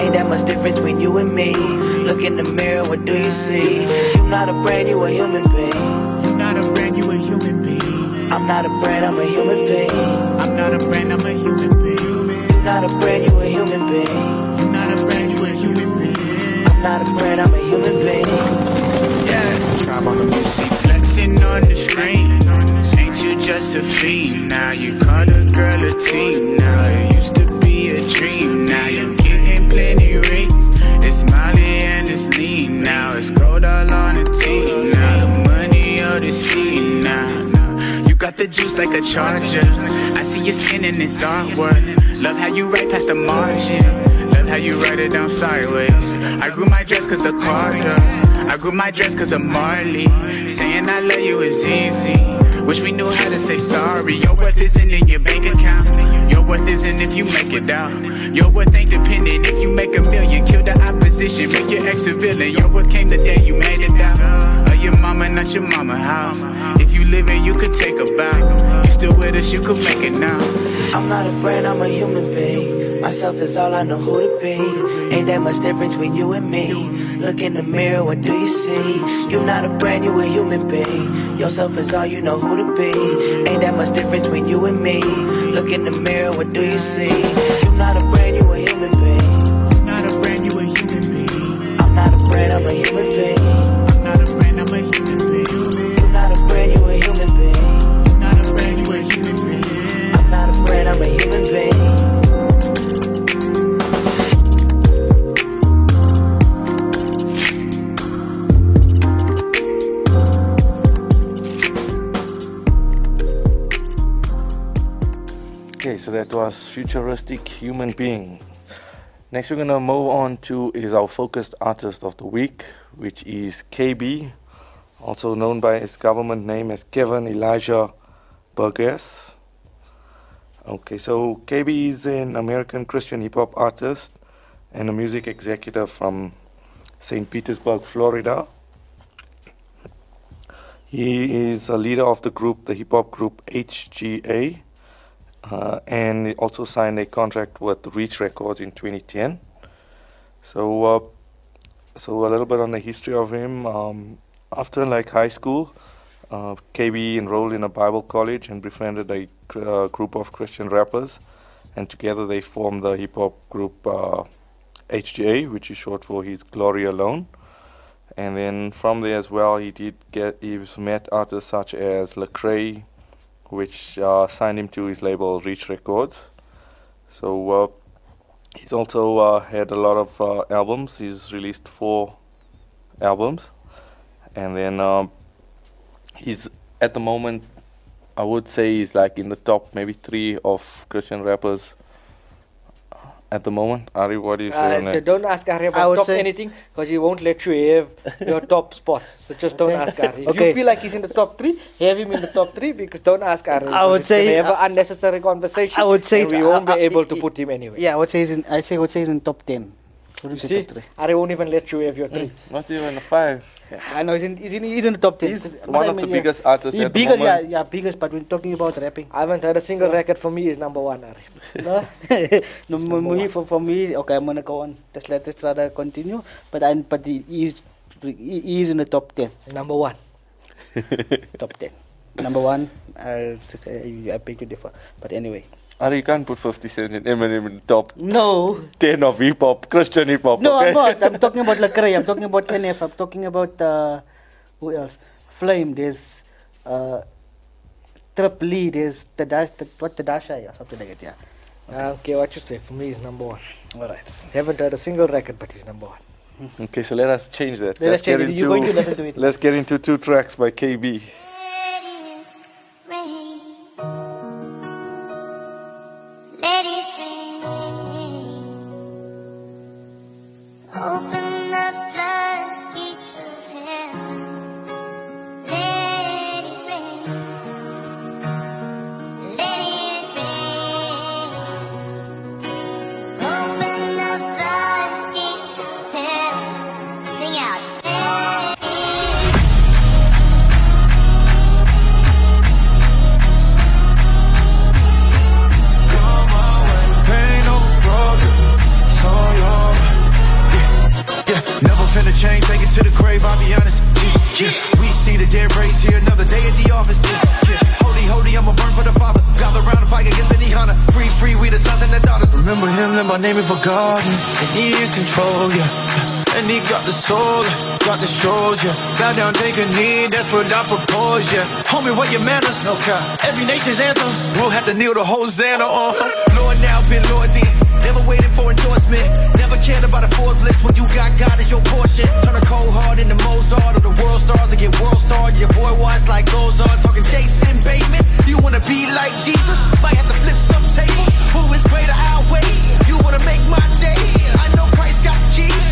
Ain't that much difference between you and me. Look in the mirror, what do you see? You're not a brand, you a human being. You're not a brand, you a human being. I'm not a brand, I'm a human being. I'm not a brand, I'm a human being. You're not a brand, you a human being. You're not a brand, you a human being. I'm not a brand, I'm a human being. Yeah. On the music. Flexing on the screen. Ain't you just a fiend? Now you call a girl a teen. Now it used to be a dream. Now you getting plenty rings. It's Molly and it's lean. Now it's gold all on the team. Now the money of the scene. Now you got the juice like a charger. I see your skin in this artwork. Love how you write past the margin. Love how you write it down sideways. I grew my dress cause the Carter. I grew my dress cause of Marley. Saying I love you is easy. Wish we knew how to say sorry. Your worth isn't in your bank account. Your worth isn't if you make it out. Your worth ain't dependent if you make a million. Kill the opposition, make your ex a villain. Your worth came the day you made it out. Of your mama, not your mama house. If you living, you could take a bow. You still with us, you could make it now. I'm not a brand, I'm a human being. Myself is all I know who to be. Ain't that much difference between you and me. Look in the mirror, what do you see? You're not a brand, a human being. Yourself is all you know who to be. Ain't that much difference between you and me. Look in the mirror, what do you see? Futuristic human being. Next, we're gonna move on to is our focused artist of the week, which is KB, also known by his government name as Kevin Elijah Burgess. Okay, so KB is an American Christian hip hop artist and a music executive from St. Petersburg, Florida. He is a leader of the group, the hip hop group HGA uh, and he also signed a contract with Reach Records in 2010. So, uh, so a little bit on the history of him. Um, after like high school, uh, KB enrolled in a Bible college and befriended a uh, group of Christian rappers, and together they formed the hip hop group uh, HGA, which is short for his Glory Alone. And then from there as well, he did get he's met artists such as Lecrae, which uh, signed him to his label Reach Records. So uh, he's also uh, had a lot of uh, albums. He's released four albums, and then um, he's at the moment, I would say he's like in the top maybe three of Christian rappers at the moment. Ari, what do you say on Uh, that? don't ask Ari I about would top say- anything because he won't let you have your [laughs] top spots. So just don't ask Ari. If Okay. you feel like he's in the top three, have him in the top three because don't ask Ari. I would say- have uh, an unnecessary conversation. I would say and we won't uh, be uh, able to i- put him anyway. Yeah, I would say he's in. I say I would say he's in top ten. You say see, top three. Ari won't even let you have your three. Not even a five. I know he's in. He's in, he's in the top ten. He's But one I of the mean, yeah. biggest artists He at the biggest, yeah, yeah, biggest. But we're talking about rapping. I haven't heard a single record for me is number one, Ari. No, no for me, for, for me, okay, I'm gonna go on. Just let us rather continue. But I, but he is, he he is in the top ten. Number one. [laughs] Top ten. Number one, I'll, I beg to differ. But anyway, Ari, you can't put 50 Cent and Eminem in the top No, 10 of hip hop, Christian hip hop. no, okay? I'm not. I'm talking about Lecrae. I'm talking about NF. I'm talking about uh, who else? Flame. There's uh, Trip Lee. There's Tadash. What Tadasha? Yeah, something like that. Yeah. Ah, okay, what you say? For me, he's number one. All right. Haven't heard a single record, but he's number one. [laughs] Okay, so let us change that. Let us Let's get change it. You're going to listen to it. Let's get into two tracks by KB. Let it rain. Open Bow down, take a knee, that's what I propose, yeah. Homie, what your manners? No cap. Every nation's anthem, we'll have to kneel to Hosanna on. Lord now, been Lord then. Never waited for endorsement. Never cared about a Forbes list when you got God as your portion. Turn a cold heart into Mozart or the world stars and get world starred. Your boy watch like Ozark, talking Jason Bateman. You wanna be like Jesus? Might have to flip some tables. Who is greater? I'll wait. You wanna make my day? I know Christ got the keys.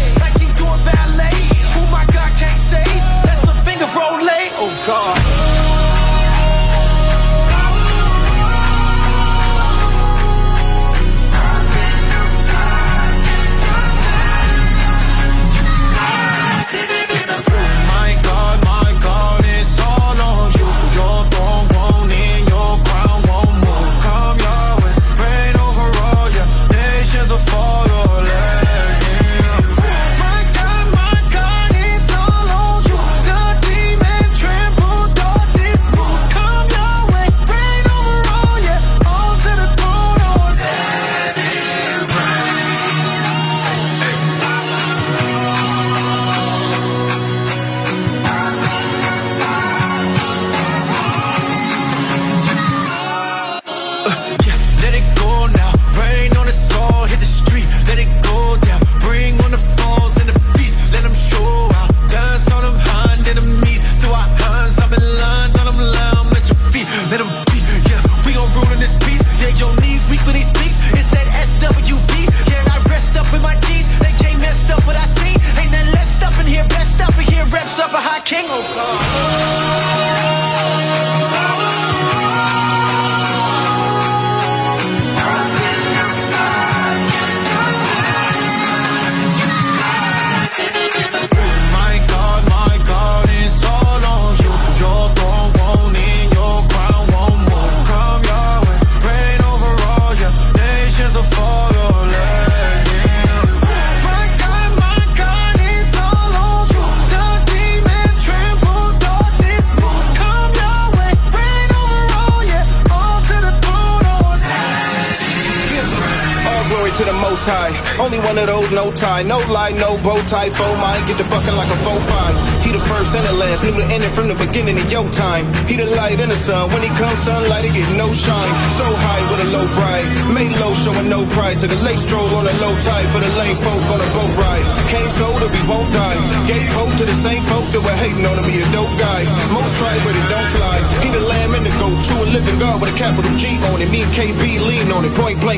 Bow. Foe mine, get the bucket like a foe five. He the first and the last. Knew the ending from the beginning of your time. He the light and the sun. When he comes, sunlight, he get no shine. So high with a low bride. Made low, showing no pride. To the late stroll on a low tide. For the lame folk on a boat ride. Came so that we won't die. Gave hope to the same folk that were hating on him. He a dope guy. Most try, but it don't fly. He the lamb and the goat. True and living God with a capital G on it. Me and KB lean on it. Point blank,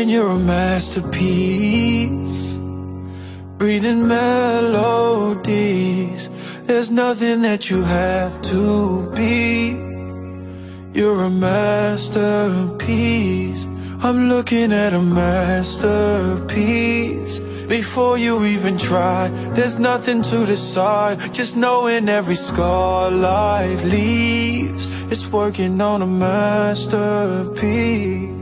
Darling, you're a masterpiece. breathing melodies. There's nothing that you have to be. You're a masterpiece. I'm looking at a masterpiece. Before you even try, there's nothing to decide. Just knowing every scar life leaves, it's working on a masterpiece.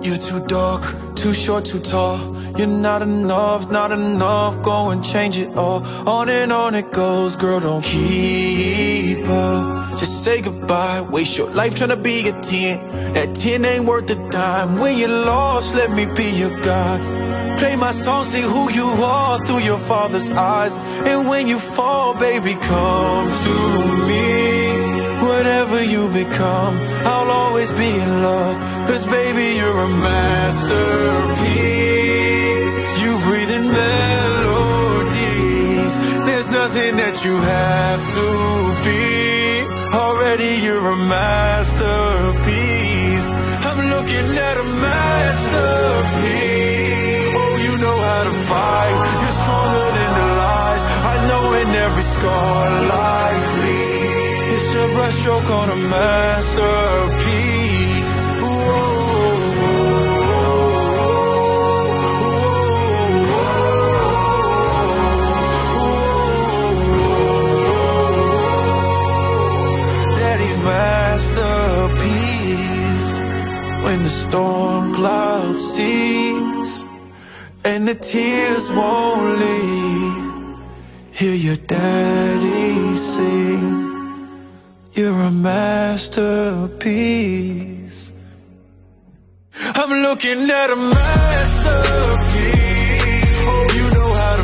You're too dark, too short, too tall. You're not enough, not enough. Go and change it all. On and on it goes, girl. Don't keep up. Just say goodbye. Waste your life trying to be a 10. That 10 ain't worth a dime. When you're lost, let me be your guide. Play my song, see who you are through your father's eyes. And when you fall, baby, come to me. Whatever you become, I'll always be in love. Cause baby, you're a masterpiece. You breathe in melodies. There's nothing that you have to be. Already you're a masterpiece. I'm looking at a masterpiece. Oh, you know how to fight. You're stronger than the lies. I know in every scar life. It's a brushstroke on a masterpiece. When the storm cloud cease and the tears won't leave, hear your daddy sing. You're a masterpiece. I'm looking at a masterpiece. Oh, you know how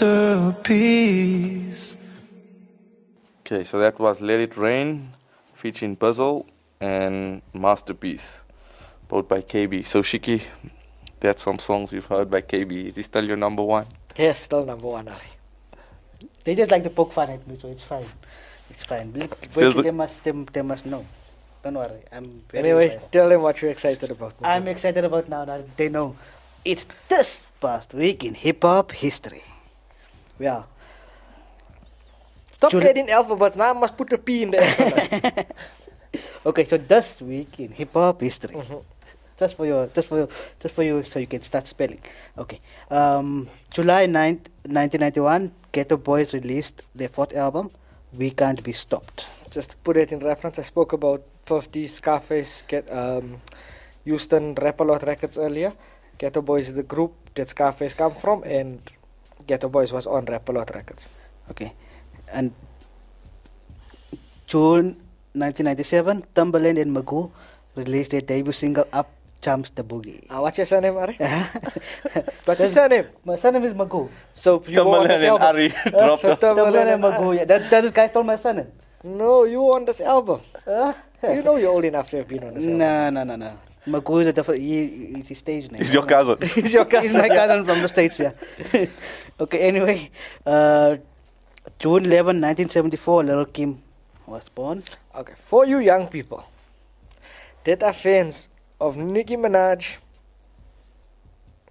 masterpiece. Okay, so that was Let It Rain featuring Puzzle and Masterpiece, both by KB. So, Shiki, that's some songs you've heard by KB. Is he still your number one? Yes, still number one. Ari. They just like to poke fun at me, so it's fine. It's fine. But So the- they must, they, they must know. Don't worry. I'm very Anyway, excited. tell them what you're excited about. I'm excited about now that they know. It's this past week in hip hop history. Yeah. Stop Jul- adding alphabets. Now I must put a P in there. [laughs] Okay, so this week in hip hop history. Mm-hmm. Just for your, just for your, just for you, so you can start spelling. Okay. Um, July 9th, 1991, Geto Boys released their fourth album, We Can't Be Stopped. Just to put it in reference, I spoke about 50 Scarface, get, um, Houston Rap-A-Lot Records earlier. Geto Boys is the group that Scarface come from, and Geto Boys was on Rap-A-Lot Records. Okay. And June 1997, Timbaland and Magoo released their debut single, Up Jumps the Boogie. Uh, what's your surname, Ari? [laughs] what's your surname? My surname is Magoo. So you were on Timbaland this and album. Ari [laughs] [laughs] Huh? dropped so the- Timbaland Timbaland and Magoo. Yeah, that, that this guy stole my surname. No, you were on this album. you know you're old enough to have been on this album. No, no, no, no. Magoo is a different. He, he's his stage name. He's your cousin. He's your cousin. He's my cousin from the States, yeah. [laughs] okay, anyway. Uh, June 11, 1974, Little Kim was born. Okay, for you young people that are fans of Nicki Minaj,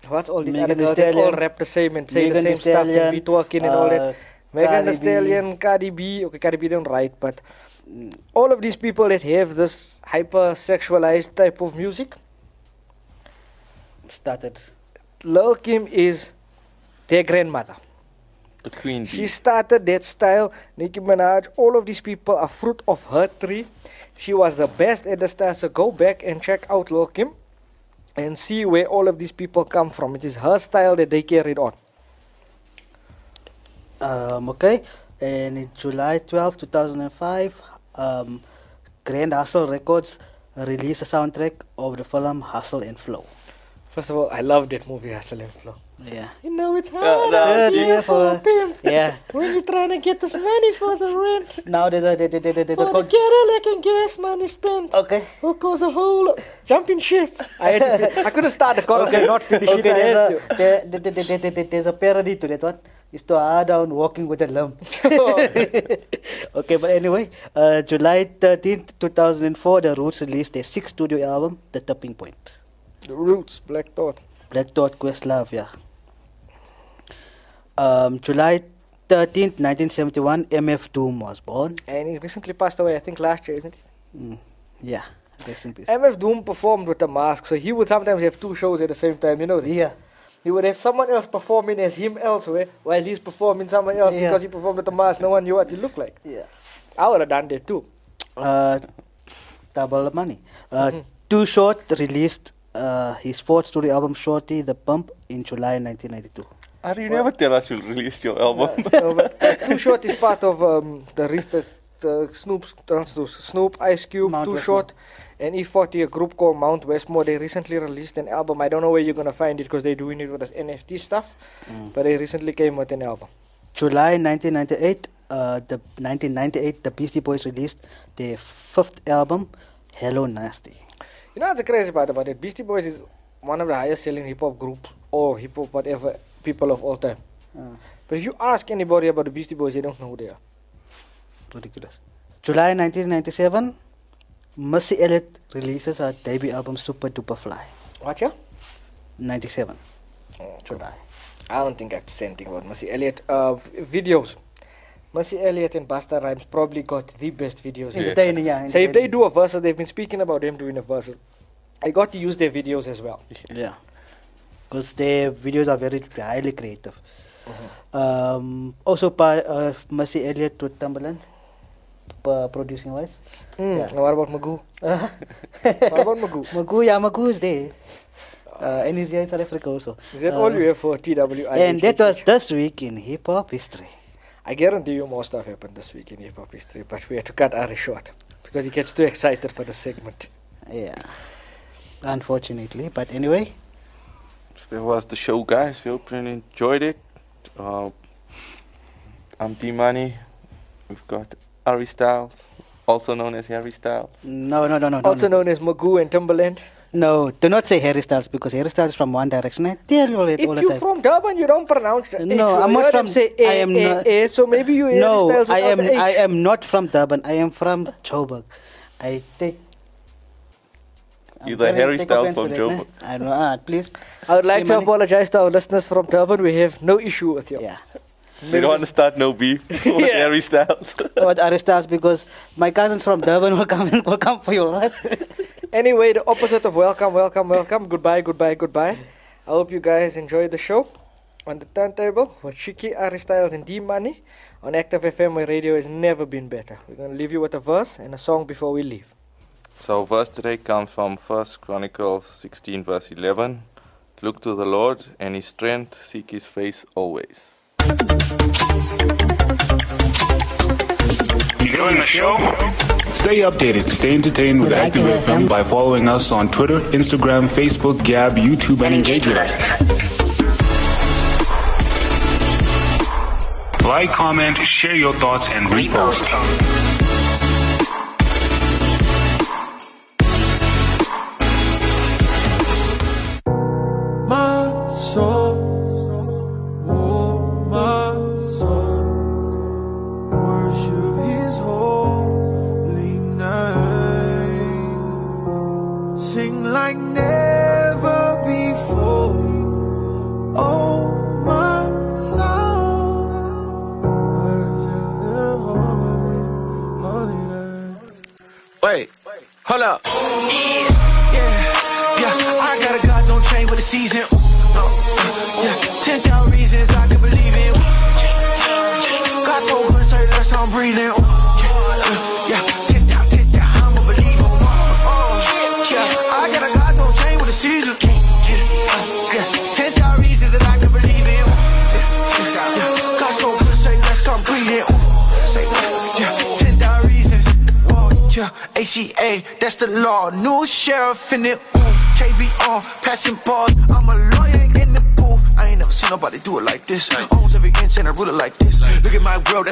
what's all these other Megan Thee girls that all Stallion. rap the same and say Megan the Thee same stuff and Stallion, be twerking and all uh, that. Megan Cardi Thee B. Stallion, Cardi B, okay, Cardi B don't write, but all of these people that have this hyper sexualized type of music, Started. Lil Kim is their grandmother. The Queen She started that style. Nicki Minaj, all of these people are fruit of her tree. She was the best at the style. So go back and check out Lil Kim and see where all of these people come from. It is her style that they carried on. Um, okay, and in July 12, 2005, um, Grand Hustle Records released a soundtrack of the film Hustle and Flow. First of all, I love that movie, Hustle and Flow. Yeah. You know it's Yeah, hard no, out yeah, here for a pimp. yeah. When you're trying to get this money for the rent. Now there's a, there, there, there, there's a For the code. Cadillac and gas money spent. Okay. Will cause a whole jumping ship. [laughs] I had to, I couldn't start the chorus and not finish okay, it. I had there's, to. a, there, there, there, there, there, there- there's a parody to that one. It's to hard down walking with a lump. [laughs] okay, but anyway, uh, July 13th, 2004, The Roots released their sixth studio album, The Tipping Point. The Roots, Black Thought. Black Thought Questlove, yeah. Um, July 13th, 1971, MF Doom was born. And he recently passed away, I think last year, isn't he? Mm, yeah, rest in peace. MF Doom performed with a mask, so he would sometimes have two shows at the same time, you know? that? Yeah. He would have someone else performing as him elsewhere while he's performing someone else Yeah. because he performed with a mask. No one knew what he looked like. Yeah. I would have done that too. Uh, double money. Uh, Mhm. Too Short released uh, his fourth studio album, Shorty the Pimp, in July 1992. How do you never tell us you released your album? [laughs] no, but uh, Too Short is part of um, the, re- the, the Snoop's, Snoop, Ice Cube, Mount Too Westmore. Short, and E40, a group called Mount Westmore. They recently released an album. I don't know where you're gonna find it because they're doing it with this NFT stuff, Mm. but they recently came with an album. July 1998, uh, the 1998, the Beastie Boys released their fifth album, Hello Nasty. You know what's the crazy part about it? Beastie Boys is one of the highest selling hip hop groups or hip hop whatever people of all time. Uh, But if you ask anybody about the Beastie Boys, they don't know who they are. Ridiculous. July 1997, Missy Elliott releases her debut album, Supa Dupa Fly. What yeah? 97. Oh, July. I don't think I have to say anything about Missy Elliott. Uh, videos. Missy Elliott and Busta Rhymes probably got the best videos. Entertaining, yeah. So if they do a verse, they've been speaking about them doing a verse. I got to use their videos as well. Yeah. Because their videos are very highly creative. Um, also, part uh, Missy Elliott with Timbaland, uh, producing wise. Mm. Yeah. And what about Magoo? what about Magoo? Magoo, yeah, Magoo is there. Uh, and he's here in South Africa also. Is that Uh, all you have for TWI? And that was this week in hip hop history. I guarantee you more stuff happened this week in hip hop history, but we had to cut Ari short because he gets too excited for the segment. Yeah. Unfortunately, but anyway, So that was the show, guys. We hope you enjoyed it. Uh, I'm D Money. We've got Ari Styles, also known as Harry Styles. no, no, no, no, no. Also no. known as Magoo and Timbaland. No, do not say Harry Styles because Harry Styles is from One Direction. I tell you all, it all If the you're time. from Durban, you don't pronounce the No, H. I'm not from- him Say I A, am A, not- A, so maybe you hear no, Styles I am. the H. I am not from Durban. I am from Joburg. I take. I'm You're the Harry Styles from to that, Joburg. nah. I know. Ah, please. I would like Hey, to apologize to our listeners from Durban. We have no issue with you. Yeah. We don't want to start no beef [laughs] with Yeah. Harry Styles. [laughs] What Harry Styles because my cousins from Durban will come will come for you, right? [laughs] Anyway, the opposite of welcome, welcome, welcome. Goodbye, goodbye, goodbye. I hope you guys enjoyed the show. On the turntable with Shiki, Ari Styles, and D Money on Active FM, where radio has never been better. We're going to leave you with a verse and a song before we leave. So verse today comes from First Chronicles 16 verse 11. Look to the Lord and his strength, seek his face always. Enjoying the show? Stay updated, stay entertained with Active FM by following us on Twitter, Instagram, Facebook, Gab, YouTube, and engage with us. Like, comment, share your thoughts, and repost.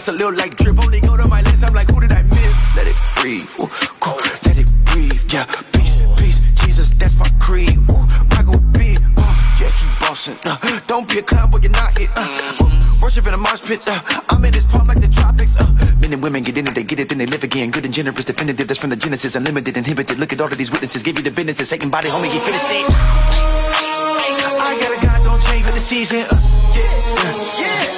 That's a little like drip. Only go to my list, I'm like, who did I miss? Let it breathe, ooh, cool. let it breathe, yeah. Peace, peace, Jesus, that's my creed. Ooh, Michael B, uh, yeah, he bossing. Uh, don't be a clown, but you're not it. Uh, ooh, worship in a mosh pit. Uh, I'm in this palm like the tropics. Uh, men and women get in it, they get it, then they live again. Good and generous, definitive. That's from the Genesis, unlimited, inhibited. Look at all of these witnesses, give you the business. Satan body, homie, he finished it. I got a God, don't change with the season. Uh, yeah, yeah.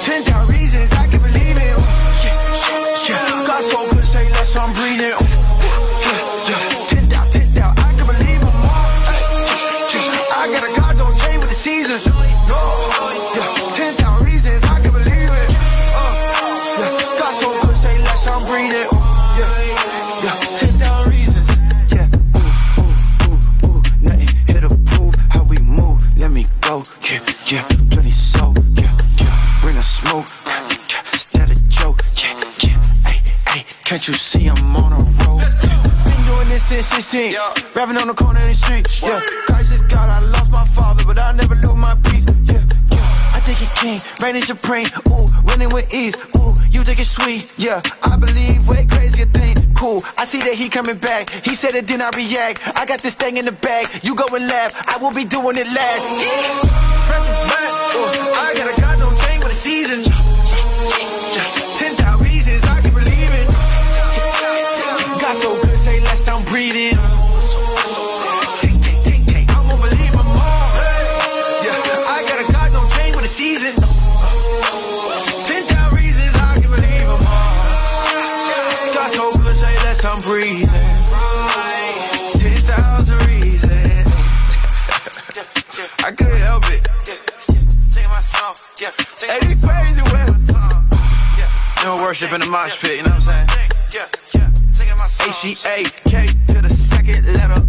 16. Yeah. Rapping on the corner of the street. Yeah. Christ is God, I lost my father, but I never lose my peace. Yeah. yeah. I think it king, reigning supreme. Ooh, winning with ease. Ooh, you think it's sweet. Yeah. I believe way crazier thing. Cool. I see that he coming back. He said it, then I react. I got this thing in the bag. You go and laugh. I will be doing it last. Yeah. Ooh, I got a goddamn no chain with a season. Worship in the mosh pit, you know what I'm saying? ACA, K to the second letter.